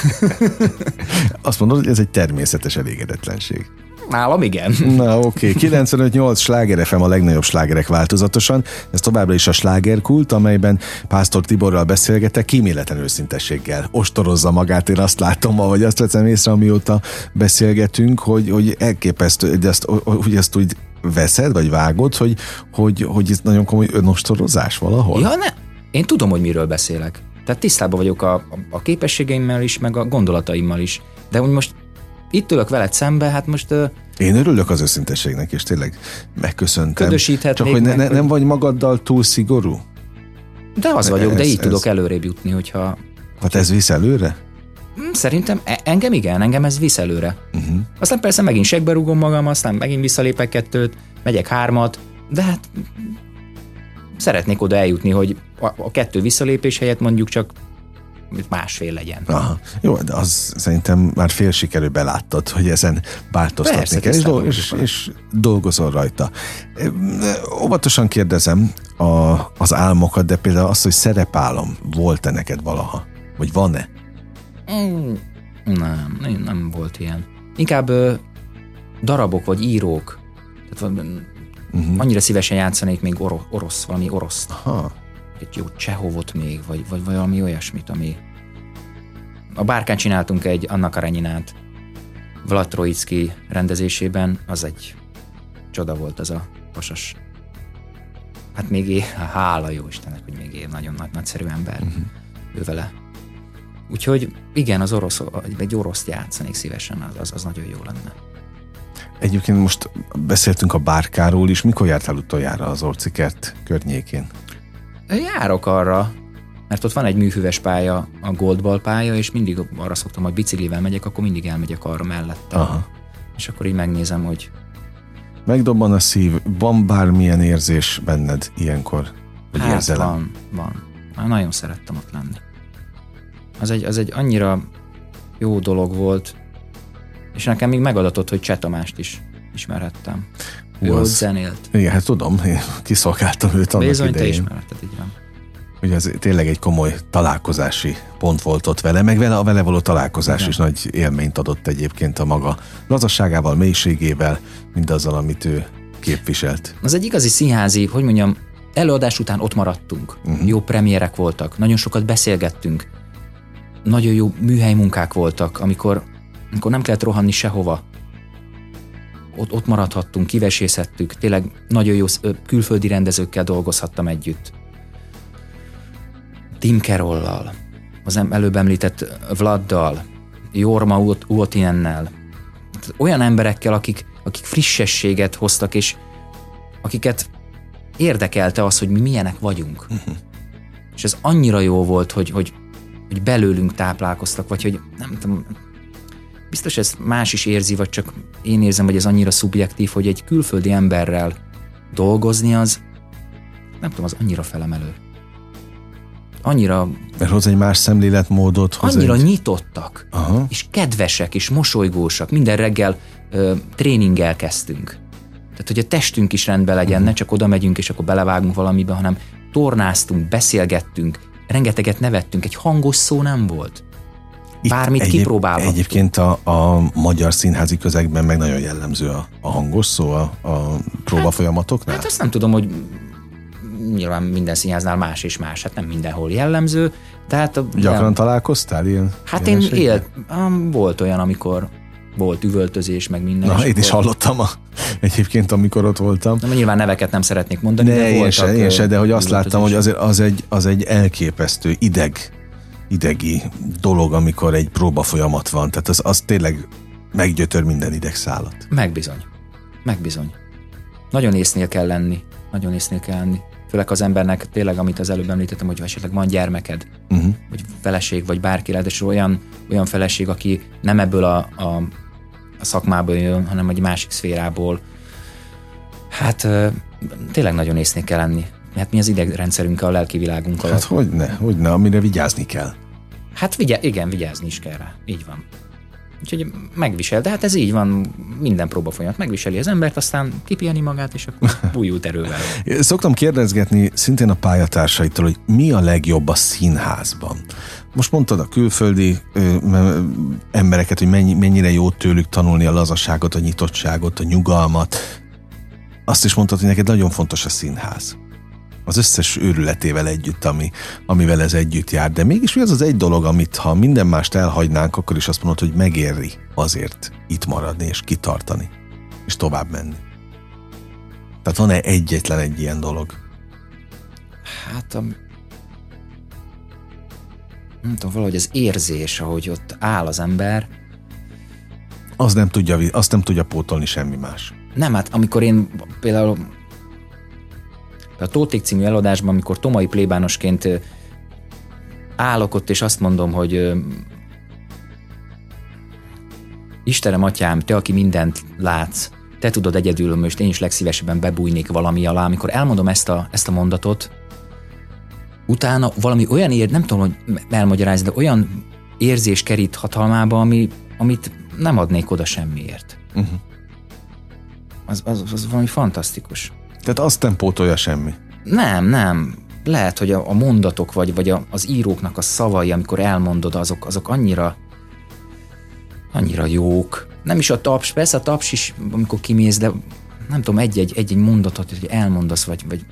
[LAUGHS] Azt mondod, hogy ez egy természetes elégedetlenség. Nálam igen. Na oké, okay. 95-8 sláger FM a legnagyobb slágerek változatosan. Ez továbbra is a slágerkult, amelyben Pásztor Tiborral beszélgetek kíméletlen őszintességgel. Ostorozza magát, én azt látom ma, vagy azt veszem észre, amióta beszélgetünk, hogy, hogy elképesztő, hogy ezt, hogy ezt úgy veszed, vagy vágod, hogy, hogy, hogy ez nagyon komoly önostorozás valahol? Ja, ne. Én tudom, hogy miről beszélek. Tehát tisztában vagyok a, a képességeimmel is, meg a gondolataimmal is. De úgy most itt ülök veled szembe, hát most... Én örülök az őszintességnek, és tényleg megköszöntem. Csak hogy ne, ne, nem vagy magaddal túl szigorú? De az vagyok, ez, de így ez... tudok előrébb jutni, hogyha... Hát ez visz előre? Hmm, szerintem e- engem igen, engem ez visz előre. Uh-huh. Aztán persze megint segbe rúgom magam, aztán megint visszalépek kettőt, megyek hármat, de hát szeretnék oda eljutni, hogy a, a kettő visszalépés helyett mondjuk csak másfél legyen. Aha. Jó, de az szerintem már fél sikerül beláttad, hogy ezen változtatni kell, és, és, és dolgozol rajta. Óvatosan kérdezem, a, az álmokat, de például az, hogy szerepálom, volt-e neked valaha? Vagy van-e? Mm, nem, nem, volt ilyen. Inkább ö, darabok vagy írók. Tehát, uh-huh. Annyira szívesen játszanék még oro, orosz, valami orosz. Ha. Egy jó Csehovot még, vagy, vagy valami olyasmit, ami... A bárkán csináltunk egy Anna Kareninát Vlad Troicki rendezésében, az egy csoda volt az a pasas. Hát még é, hála jó Istennek, hogy még él, nagyon nagy, nagyszerű ember uh-huh. ő vele. Úgyhogy igen, az orosz, egy oroszt játszanék szívesen, az, az, az nagyon jó lenne. Egyébként most beszéltünk a bárkáról is. Mikor jártál utoljára az Orcikert környékén? Járok arra, mert ott van egy műhüves pálya, a Goldball pálya, és mindig arra szoktam, hogy biciklivel megyek, akkor mindig elmegyek arra mellette. Aha. És akkor így megnézem, hogy... Megdobban a szív, van bármilyen érzés benned ilyenkor? Vagy hát érzelem? van, van. Már nagyon szerettem ott lenni. Az egy, az egy annyira jó dolog volt, és nekem még megadatott, hogy Cseh Tamást is ismerhettem. Ő ott zenélt. Igen, hát tudom, én kiszolgáltam őt annak Bizony, idején. te ismerted, így van. Ugye ez tényleg egy komoly találkozási pont volt ott vele, meg vele a vele való találkozás Igen. is nagy élményt adott egyébként a maga lazasságával, mélységével, mindazzal, amit ő képviselt. Az egy igazi színházi, hogy mondjam, előadás után ott maradtunk. Uh-huh. Jó premierek voltak, nagyon sokat beszélgettünk, nagyon jó műhely munkák voltak, amikor, amikor nem kellett rohanni sehova. Ott, ott maradhattunk, kivesészhettük, tényleg nagyon jó külföldi rendezőkkel dolgozhattam együtt. Tim Carrollal, az előbb említett Vladdal, Jorma Uotinennel, olyan emberekkel, akik, akik frissességet hoztak, és akiket érdekelte az, hogy mi milyenek vagyunk. És ez annyira jó volt, hogy, hogy, hogy belőlünk táplálkoztak, vagy hogy nem tudom, biztos ez más is érzi, vagy csak én érzem, hogy ez annyira szubjektív, hogy egy külföldi emberrel dolgozni az, nem tudom, az annyira felemelő annyira... Mert hoz egy más szemléletmódot. Hoz annyira egy... nyitottak, Aha. és kedvesek, és mosolygósak. Minden reggel ö, tréninggel kezdtünk. Tehát, hogy a testünk is rendben legyen, uh-huh. ne csak oda megyünk, és akkor belevágunk valamibe, hanem tornáztunk, beszélgettünk, rengeteget nevettünk, egy hangos szó nem volt. Itt Bármit egyéb, kipróbálhattunk. Egyébként a, a magyar színházi közegben meg nagyon jellemző a, a hangos szó a, a próbafolyamatoknál? Hát, hát azt nem tudom, hogy nyilván minden színháznál más és más, hát nem mindenhol jellemző. Tehát a, Gyakran nem, találkoztál ilyen? Hát én élt, volt olyan, amikor volt üvöltözés, meg minden. Na, én is hallottam a, egyébként, amikor ott voltam. Na, nyilván neveket nem szeretnék mondani, ne, de én se, én se, de hogy azt láttam, hogy azért az egy, az egy elképesztő ideg, idegi dolog, amikor egy próba folyamat van. Tehát az, az tényleg meggyötör minden idegszálat. Megbizony. Megbizony. Nagyon észnél kell lenni. Nagyon észnél kell lenni főleg az embernek tényleg, amit az előbb említettem, hogy esetleg van gyermeked, uh-huh. vagy feleség, vagy bárki, és olyan, olyan feleség, aki nem ebből a, a, a szakmából jön, hanem egy másik szférából. Hát tényleg nagyon észnék kell lenni. Hát mi az idegrendszerünkkel, a lelki világunkkal. Hát hogy ne, hogy ne, amire vigyázni kell. Hát vigyá- igen, vigyázni is kell rá. Így van. Úgyhogy megvisel, de hát ez így van, minden próba folyamat megviseli az embert, aztán kipiheni magát, és akkor [LAUGHS] bújult erővel. Szoktam kérdezgetni szintén a pályatársaitól, hogy mi a legjobb a színházban. Most mondtad a külföldi ö, embereket, hogy mennyi, mennyire jó tőlük tanulni a lazaságot, a nyitottságot, a nyugalmat. Azt is mondtad, hogy neked nagyon fontos a színház az összes őrületével együtt, ami, amivel ez együtt jár. De mégis mi az az egy dolog, amit ha minden mást elhagynánk, akkor is azt mondod, hogy megéri azért itt maradni és kitartani, és tovább menni. Tehát van-e egyetlen egy ilyen dolog? Hát a... Nem tudom, valahogy az érzés, ahogy ott áll az ember. Az nem tudja, azt nem tudja pótolni semmi más. Nem, hát amikor én például a Tóték című előadásban, amikor Tomai plébánosként állok ott, és azt mondom, hogy Istenem, atyám, te, aki mindent látsz, te tudod egyedül, most én is legszívesebben bebújnék valami alá. Amikor elmondom ezt a, ezt a mondatot, utána valami olyan ér, nem tudom, hogy elmagyarázni, de olyan érzés kerít hatalmába, ami, amit nem adnék oda semmiért. Uh-huh. Az, az, az valami fantasztikus. Tehát azt nem pótolja semmi. Nem, nem. Lehet, hogy a, a mondatok, vagy, vagy a, az íróknak a szavai, amikor elmondod, azok, azok annyira annyira jók. Nem is a taps, persze a taps is, amikor kimész, de nem tudom, egy-egy, egy-egy mondatot, hogy elmondasz, vagy, vagy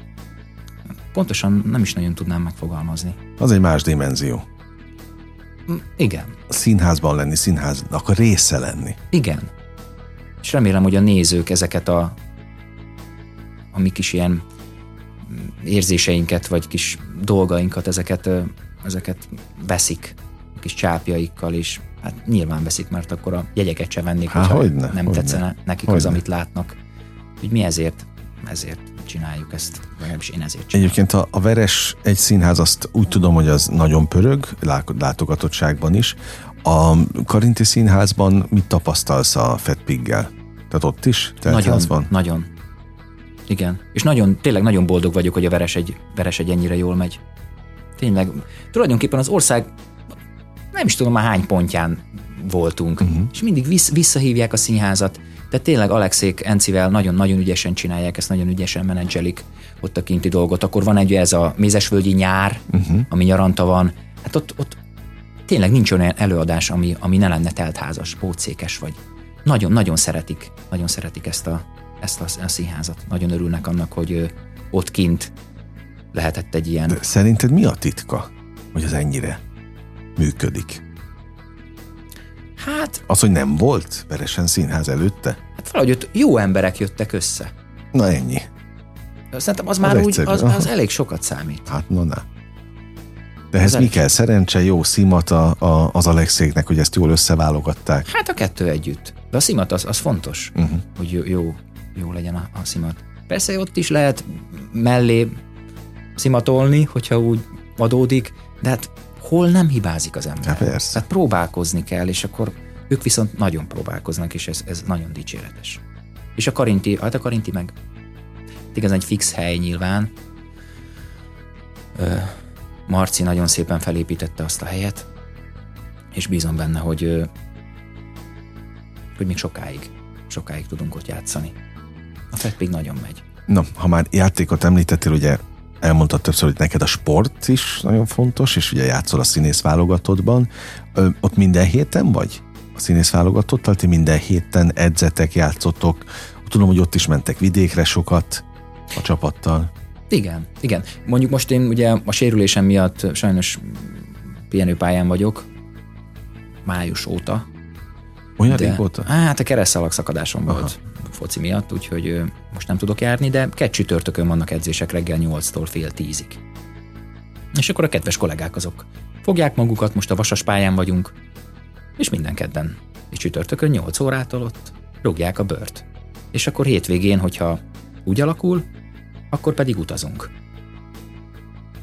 pontosan nem is nagyon tudnám megfogalmazni. Az egy más dimenzió. Mm, Igen, A színházban lenni, színháznak a része lenni. igen. És remélem, hogy a nézők ezeket a, a mi kis ilyen érzéseinket, vagy kis dolgainkat, ezeket, ezeket veszik a kis csápjaikkal, és hát nyilván veszik, mert akkor a jegyeket se vennék, Há, hogyha hogyne, nem hogyne. tetszene nekik az, Hogyne. amit látnak. Úgyhogy mi ezért, ezért csináljuk ezt, legalábbis én ezért csinálom. Egyébként a, a Veres egy színház, azt úgy tudom, hogy az nagyon pörög, lá- látogatottságban is. A Karinti Színházban mit tapasztalsz a Fat Piggel? Tehát ott is? Nagyon, Teltházban? nagyon. Igen. És nagyon, tényleg nagyon boldog vagyok, hogy a Veres egy, Veres egy ennyire jól megy. Tényleg. Tulajdonképpen az ország nem is tudom már hány pontján voltunk, uh-huh. és mindig vissz, visszahívják a színházat. Tehát tényleg Alexék Encivel nagyon-nagyon ügyesen csinálják, ezt nagyon ügyesen menedzselik ott a kinti dolgot. Akkor van egy ez a Mézesvölgyi nyár, uh-huh. ami nyaranta van. Hát ott, ott tényleg nincs olyan előadás, ami, ami ne lenne teltházas, pótszékes vagy. Nagyon-nagyon szeretik, nagyon szeretik ezt a, ezt a, a színházat. Nagyon örülnek annak, hogy ott kint lehetett egy ilyen... De szerinted mi a titka, hogy az ennyire működik? Hát, Az, hogy nem volt Veresen színház előtte? hát valahogy jó emberek jöttek össze. Na ennyi. Szerintem az már úgy, egyszerű, az, aha. az elég sokat számít. Hát na, na. De ehhez Az mi kell? Szerencse, jó szimat a, a, az Alexéknek, hogy ezt jól összeválogatták. Hát a kettő együtt. De a szimat az, az fontos, uh-huh. hogy jó, jó, jó legyen a, a szimat. Persze ott is lehet mellé szimatolni, hogyha úgy adódik, de hát hol nem hibázik az ember? Hát persze. Tehát próbálkozni kell, és akkor ők viszont nagyon próbálkoznak, és ez, ez nagyon dicséretes. És a Karinti, hát a Karinti meg igazán egy fix hely nyilván. Ö, Marci nagyon szépen felépítette azt a helyet, és bízom benne, hogy, hogy még sokáig, sokáig tudunk ott játszani. A Fed még nagyon megy. Na, ha már játékot említettél, ugye elmondtad többször, hogy neked a sport is nagyon fontos, és ugye játszol a színész válogatottban. Ö, ott minden héten vagy? A színész válogatottal? Ti minden héten edzetek, játszottok? Tudom, hogy ott is mentek vidékre sokat a csapattal. Igen, igen. Mondjuk most én ugye a sérülésem miatt sajnos pihenőpályán vagyok, május óta. Olyan De, régóta? Hát a keresztalak szakadásom volt a foci miatt, úgyhogy most nem tudok járni, de kett csütörtökön vannak edzések reggel 8-tól fél 10-ig. És akkor a kedves kollégák azok fogják magukat, most a vasas pályán vagyunk, és minden kedden és csütörtökön 8 órától ott rúgják a bört. És akkor hétvégén, hogyha úgy alakul, akkor pedig utazunk.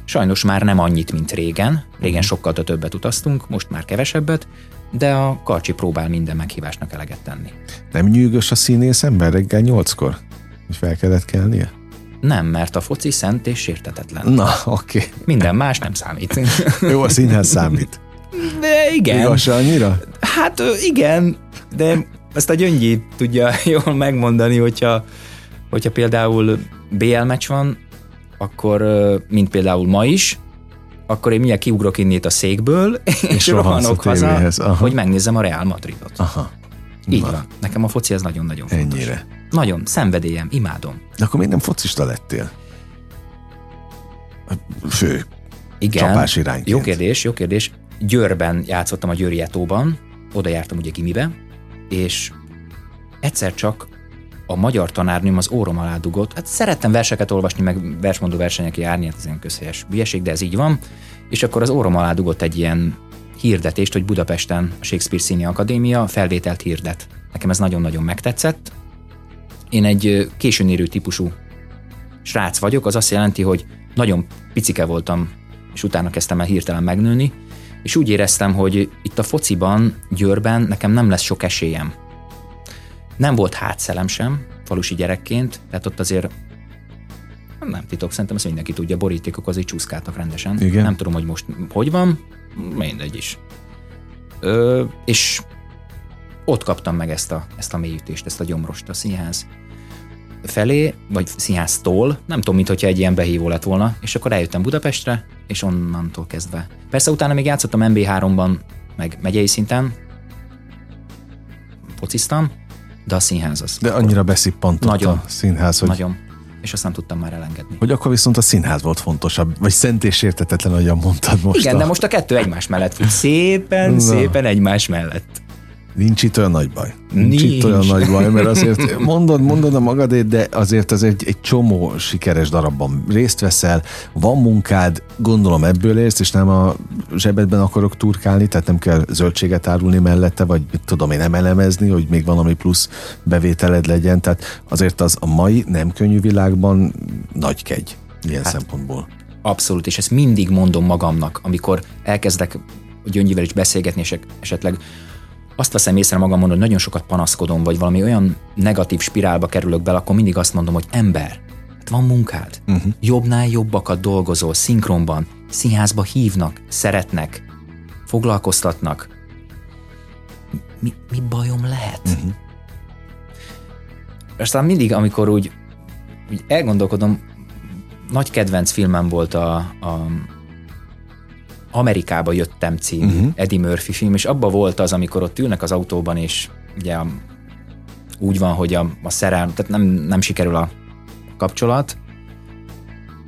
Sajnos már nem annyit, mint régen. Régen sokkal többet utaztunk, most már kevesebbet, de a Karcsi próbál minden meghívásnak eleget tenni. Nem nyűgös a színész ember reggel nyolckor? Hogy fel kellett kelnie? Nem, mert a foci szent és sértetetlen. Na, oké. Okay. Minden más nem számít. Jó, a színház számít. De igen. Igaz annyira? Hát igen, de ezt a Gyöngyi tudja [LAUGHS] jól megmondani, hogyha, hogyha például BL meccs van, akkor, mint például ma is, akkor én mindjárt kiugrok innét a székből, [LAUGHS] és, és rohanok haza, aha. hogy megnézzem a Real Madridot. Aha. Így van. Nekem a foci ez nagyon-nagyon fontos. Ennyire. Nagyon, szenvedélyem, imádom. De akkor miért nem focista lettél? Fő. Igen. Csapás irányként. Jó kérdés, jó kérdés. Győrben játszottam a Győri Etóban, oda jártam ugye gimibe, és egyszer csak a magyar tanárnőm az órom alá dugott. Hát szerettem verseket olvasni, meg versmondó versenyek járni, hát ez ilyen közhelyes hülyeség, de ez így van. És akkor az órom alá dugott egy ilyen hirdetést, hogy Budapesten a Shakespeare Színi Akadémia felvételt hirdet. Nekem ez nagyon-nagyon megtetszett. Én egy későn érő típusú srác vagyok, az azt jelenti, hogy nagyon picike voltam, és utána kezdtem el hirtelen megnőni, és úgy éreztem, hogy itt a fociban, Győrben nekem nem lesz sok esélyem. Nem volt hátszelem sem, falusi gyerekként, tehát ott azért nem titok, szerintem ezt mindenki tudja, borítékok azért csúszkáltak rendesen. Igen. Nem tudom, hogy most hogy van, mindegy is. Ö, és ott kaptam meg ezt a, ezt a mélyütést, ezt a gyomrost a színház. felé, vagy színháztól, nem tudom, mintha egy ilyen behívó lett volna, és akkor eljöttem Budapestre, és onnantól kezdve. Persze utána még játszottam MB3-ban, meg megyei szinten, fociztam, de a színház az. De annyira beszippantott Nagyon. a színház, hogy, Nagyon. És azt nem tudtam már elengedni. hogy akkor viszont a színház volt fontosabb, vagy szent és értetetlen, ahogyan mondtad most. Igen, a... de most a kettő egymás mellett fut. Szépen, Na. szépen egymás mellett. Nincs itt olyan nagy baj. Nincs, Nincs. itt olyan nagy baj, mert azért [LAUGHS] mondod, mondod a magadét, de azért az egy, egy csomó sikeres darabban részt veszel, van munkád, gondolom ebből érsz, és nem a zsebedben akarok turkálni, tehát nem kell zöldséget árulni mellette, vagy mit tudom én nem elemezni, hogy még valami plusz bevételed legyen, tehát azért az a mai nem könnyű világban nagy kegy ilyen hát, szempontból. Abszolút, és ezt mindig mondom magamnak, amikor elkezdek Gyöngyivel is beszélgetni, és esetleg azt veszem észre magamon, hogy nagyon sokat panaszkodom, vagy valami olyan negatív spirálba kerülök bele, akkor mindig azt mondom, hogy ember, hát van munkád, uh-huh. jobbnál jobbakat dolgozol, szinkronban, színházba hívnak, szeretnek, foglalkoztatnak. Mi, mi bajom lehet? Uh-huh. Aztán mindig, amikor úgy, úgy elgondolkodom, nagy kedvenc filmem volt a, a Amerikába jöttem című uh-huh. Eddie Murphy film, és abba volt az, amikor ott ülnek az autóban, és ugye a, úgy van, hogy a, a szerelm, tehát nem, nem sikerül a kapcsolat,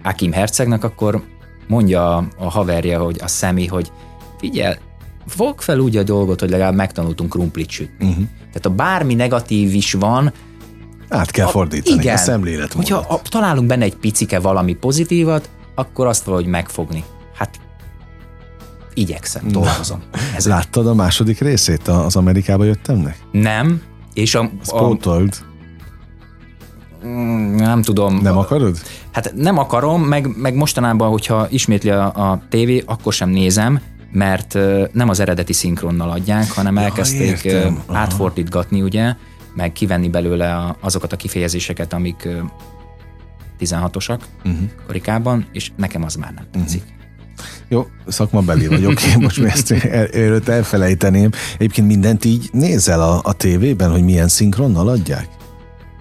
Akim Hercegnek, akkor mondja a, a haverja, hogy a személy, hogy figyelj, fog fel úgy a dolgot, hogy legalább megtanultunk krumplit sütni. Uh-huh. Tehát a bármi negatív is van, Át kell fordítani igen. a szemléletmódot. Hogyha a, találunk benne egy picike valami pozitívat, akkor azt valahogy megfogni. Igyekszem, dolgozom. Ez Láttad a második részét az Amerikába jöttemnek? nem, és a, a, mm, nem tudom. Nem akarod? Hát nem akarom, meg, meg mostanában, hogyha ismétli a, a tévé, akkor sem nézem, mert nem az eredeti szinkronnal adják, hanem elkezdték értem. Aha. átfordítgatni, ugye, meg kivenni belőle a, azokat a kifejezéseket, amik ö, 16-osak Mhm. uh-huh. karikában, és nekem az már nem tetszik. Uh-huh. Jó, szakmabeli vagyok, én most még ezt el, előtt elfelejteném. Egyébként mindent így nézel a, a tévében, hogy milyen szinkronnal adják?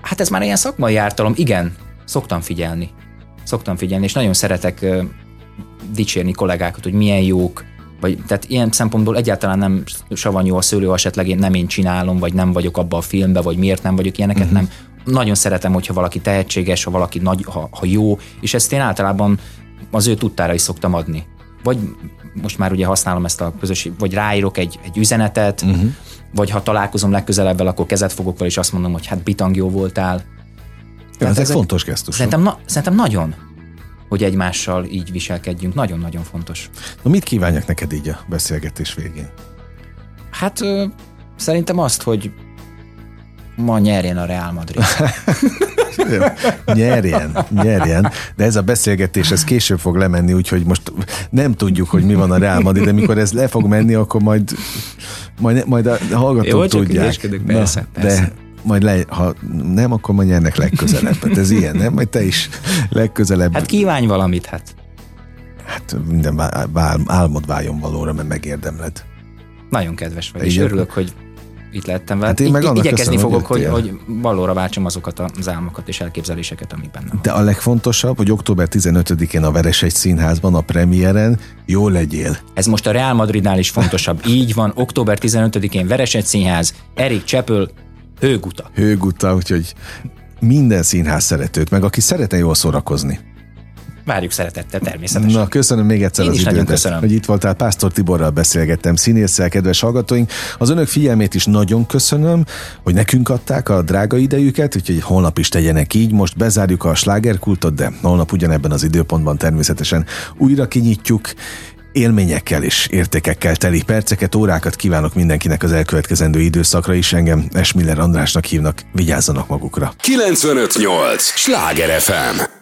Hát ez már ilyen szakmai ártalom, igen, szoktam figyelni. Szoktam figyelni, és nagyon szeretek dicsérni kollégákat, hogy milyen jók, vagy tehát ilyen szempontból egyáltalán nem savanyú a szőlő, esetleg én nem én csinálom, vagy nem vagyok abba a filmbe, vagy miért nem vagyok ilyeneket, uh-huh. nem. Nagyon szeretem, hogyha valaki tehetséges, ha valaki nagy, ha, ha jó, és ezt én általában az ő tudtára is szoktam adni. Vagy most már ugye használom ezt a közösség, vagy ráírok egy, egy üzenetet, uh-huh. vagy ha találkozom legközelebb vele, akkor kezet fogok vele, és azt mondom, hogy hát bitang jó voltál. Ja, ezek ezek- fontos gesztusok. Szerintem, na, szerintem nagyon, hogy egymással így viselkedjünk. Nagyon-nagyon fontos. Na mit kívánjak neked így a beszélgetés végén? Hát ö, szerintem azt, hogy ma nyerjen a Real Madrid. [LAUGHS] Nyerjen, nyerjen, de ez a beszélgetés, ez később fog lemenni, úgyhogy most nem tudjuk, hogy mi van a Real Madrid, de mikor ez le fog menni, akkor majd, majd, majd a hallgatók Jó, tudják. persze, persze. De majd le, ha nem, akkor majd nyernek legközelebb. Hát ez ilyen, nem? Majd te is legközelebb. Hát kívánj valamit, hát. hát minden álmod váljon valóra, mert megérdemled. Nagyon kedves vagy, és örülök, hogy itt lettem veled. Hát én meg annak igyekezni fogok, hogy hogy, valóra váltsam azokat az álmokat és elképzeléseket, amik bennem van. De a legfontosabb, hogy október 15-én a Veresegy Színházban, a premiéren jó legyél. Ez most a Real Madridnál is fontosabb. [LAUGHS] Így van, október 15-én Veresegy Színház, Erik Csepöl, Hőguta. Hőguta, úgyhogy minden színház szeretőt, meg aki szeretne jól szórakozni. Várjuk szeretettel természetesen. Na, köszönöm még egyszer Én az is nagyon idődet, köszönöm. hogy itt voltál. Pásztor Tiborral beszélgettem, színésszel, kedves hallgatóink. Az önök figyelmét is nagyon köszönöm, hogy nekünk adták a drága idejüket, úgyhogy holnap is tegyenek így. Most bezárjuk a slágerkultot, de holnap ugyanebben az időpontban természetesen újra kinyitjuk. Élményekkel és értékekkel teli perceket, órákat kívánok mindenkinek az elkövetkezendő időszakra is. Engem Esmiller Andrásnak hívnak, vigyázzanak magukra. 958! Sláger FM!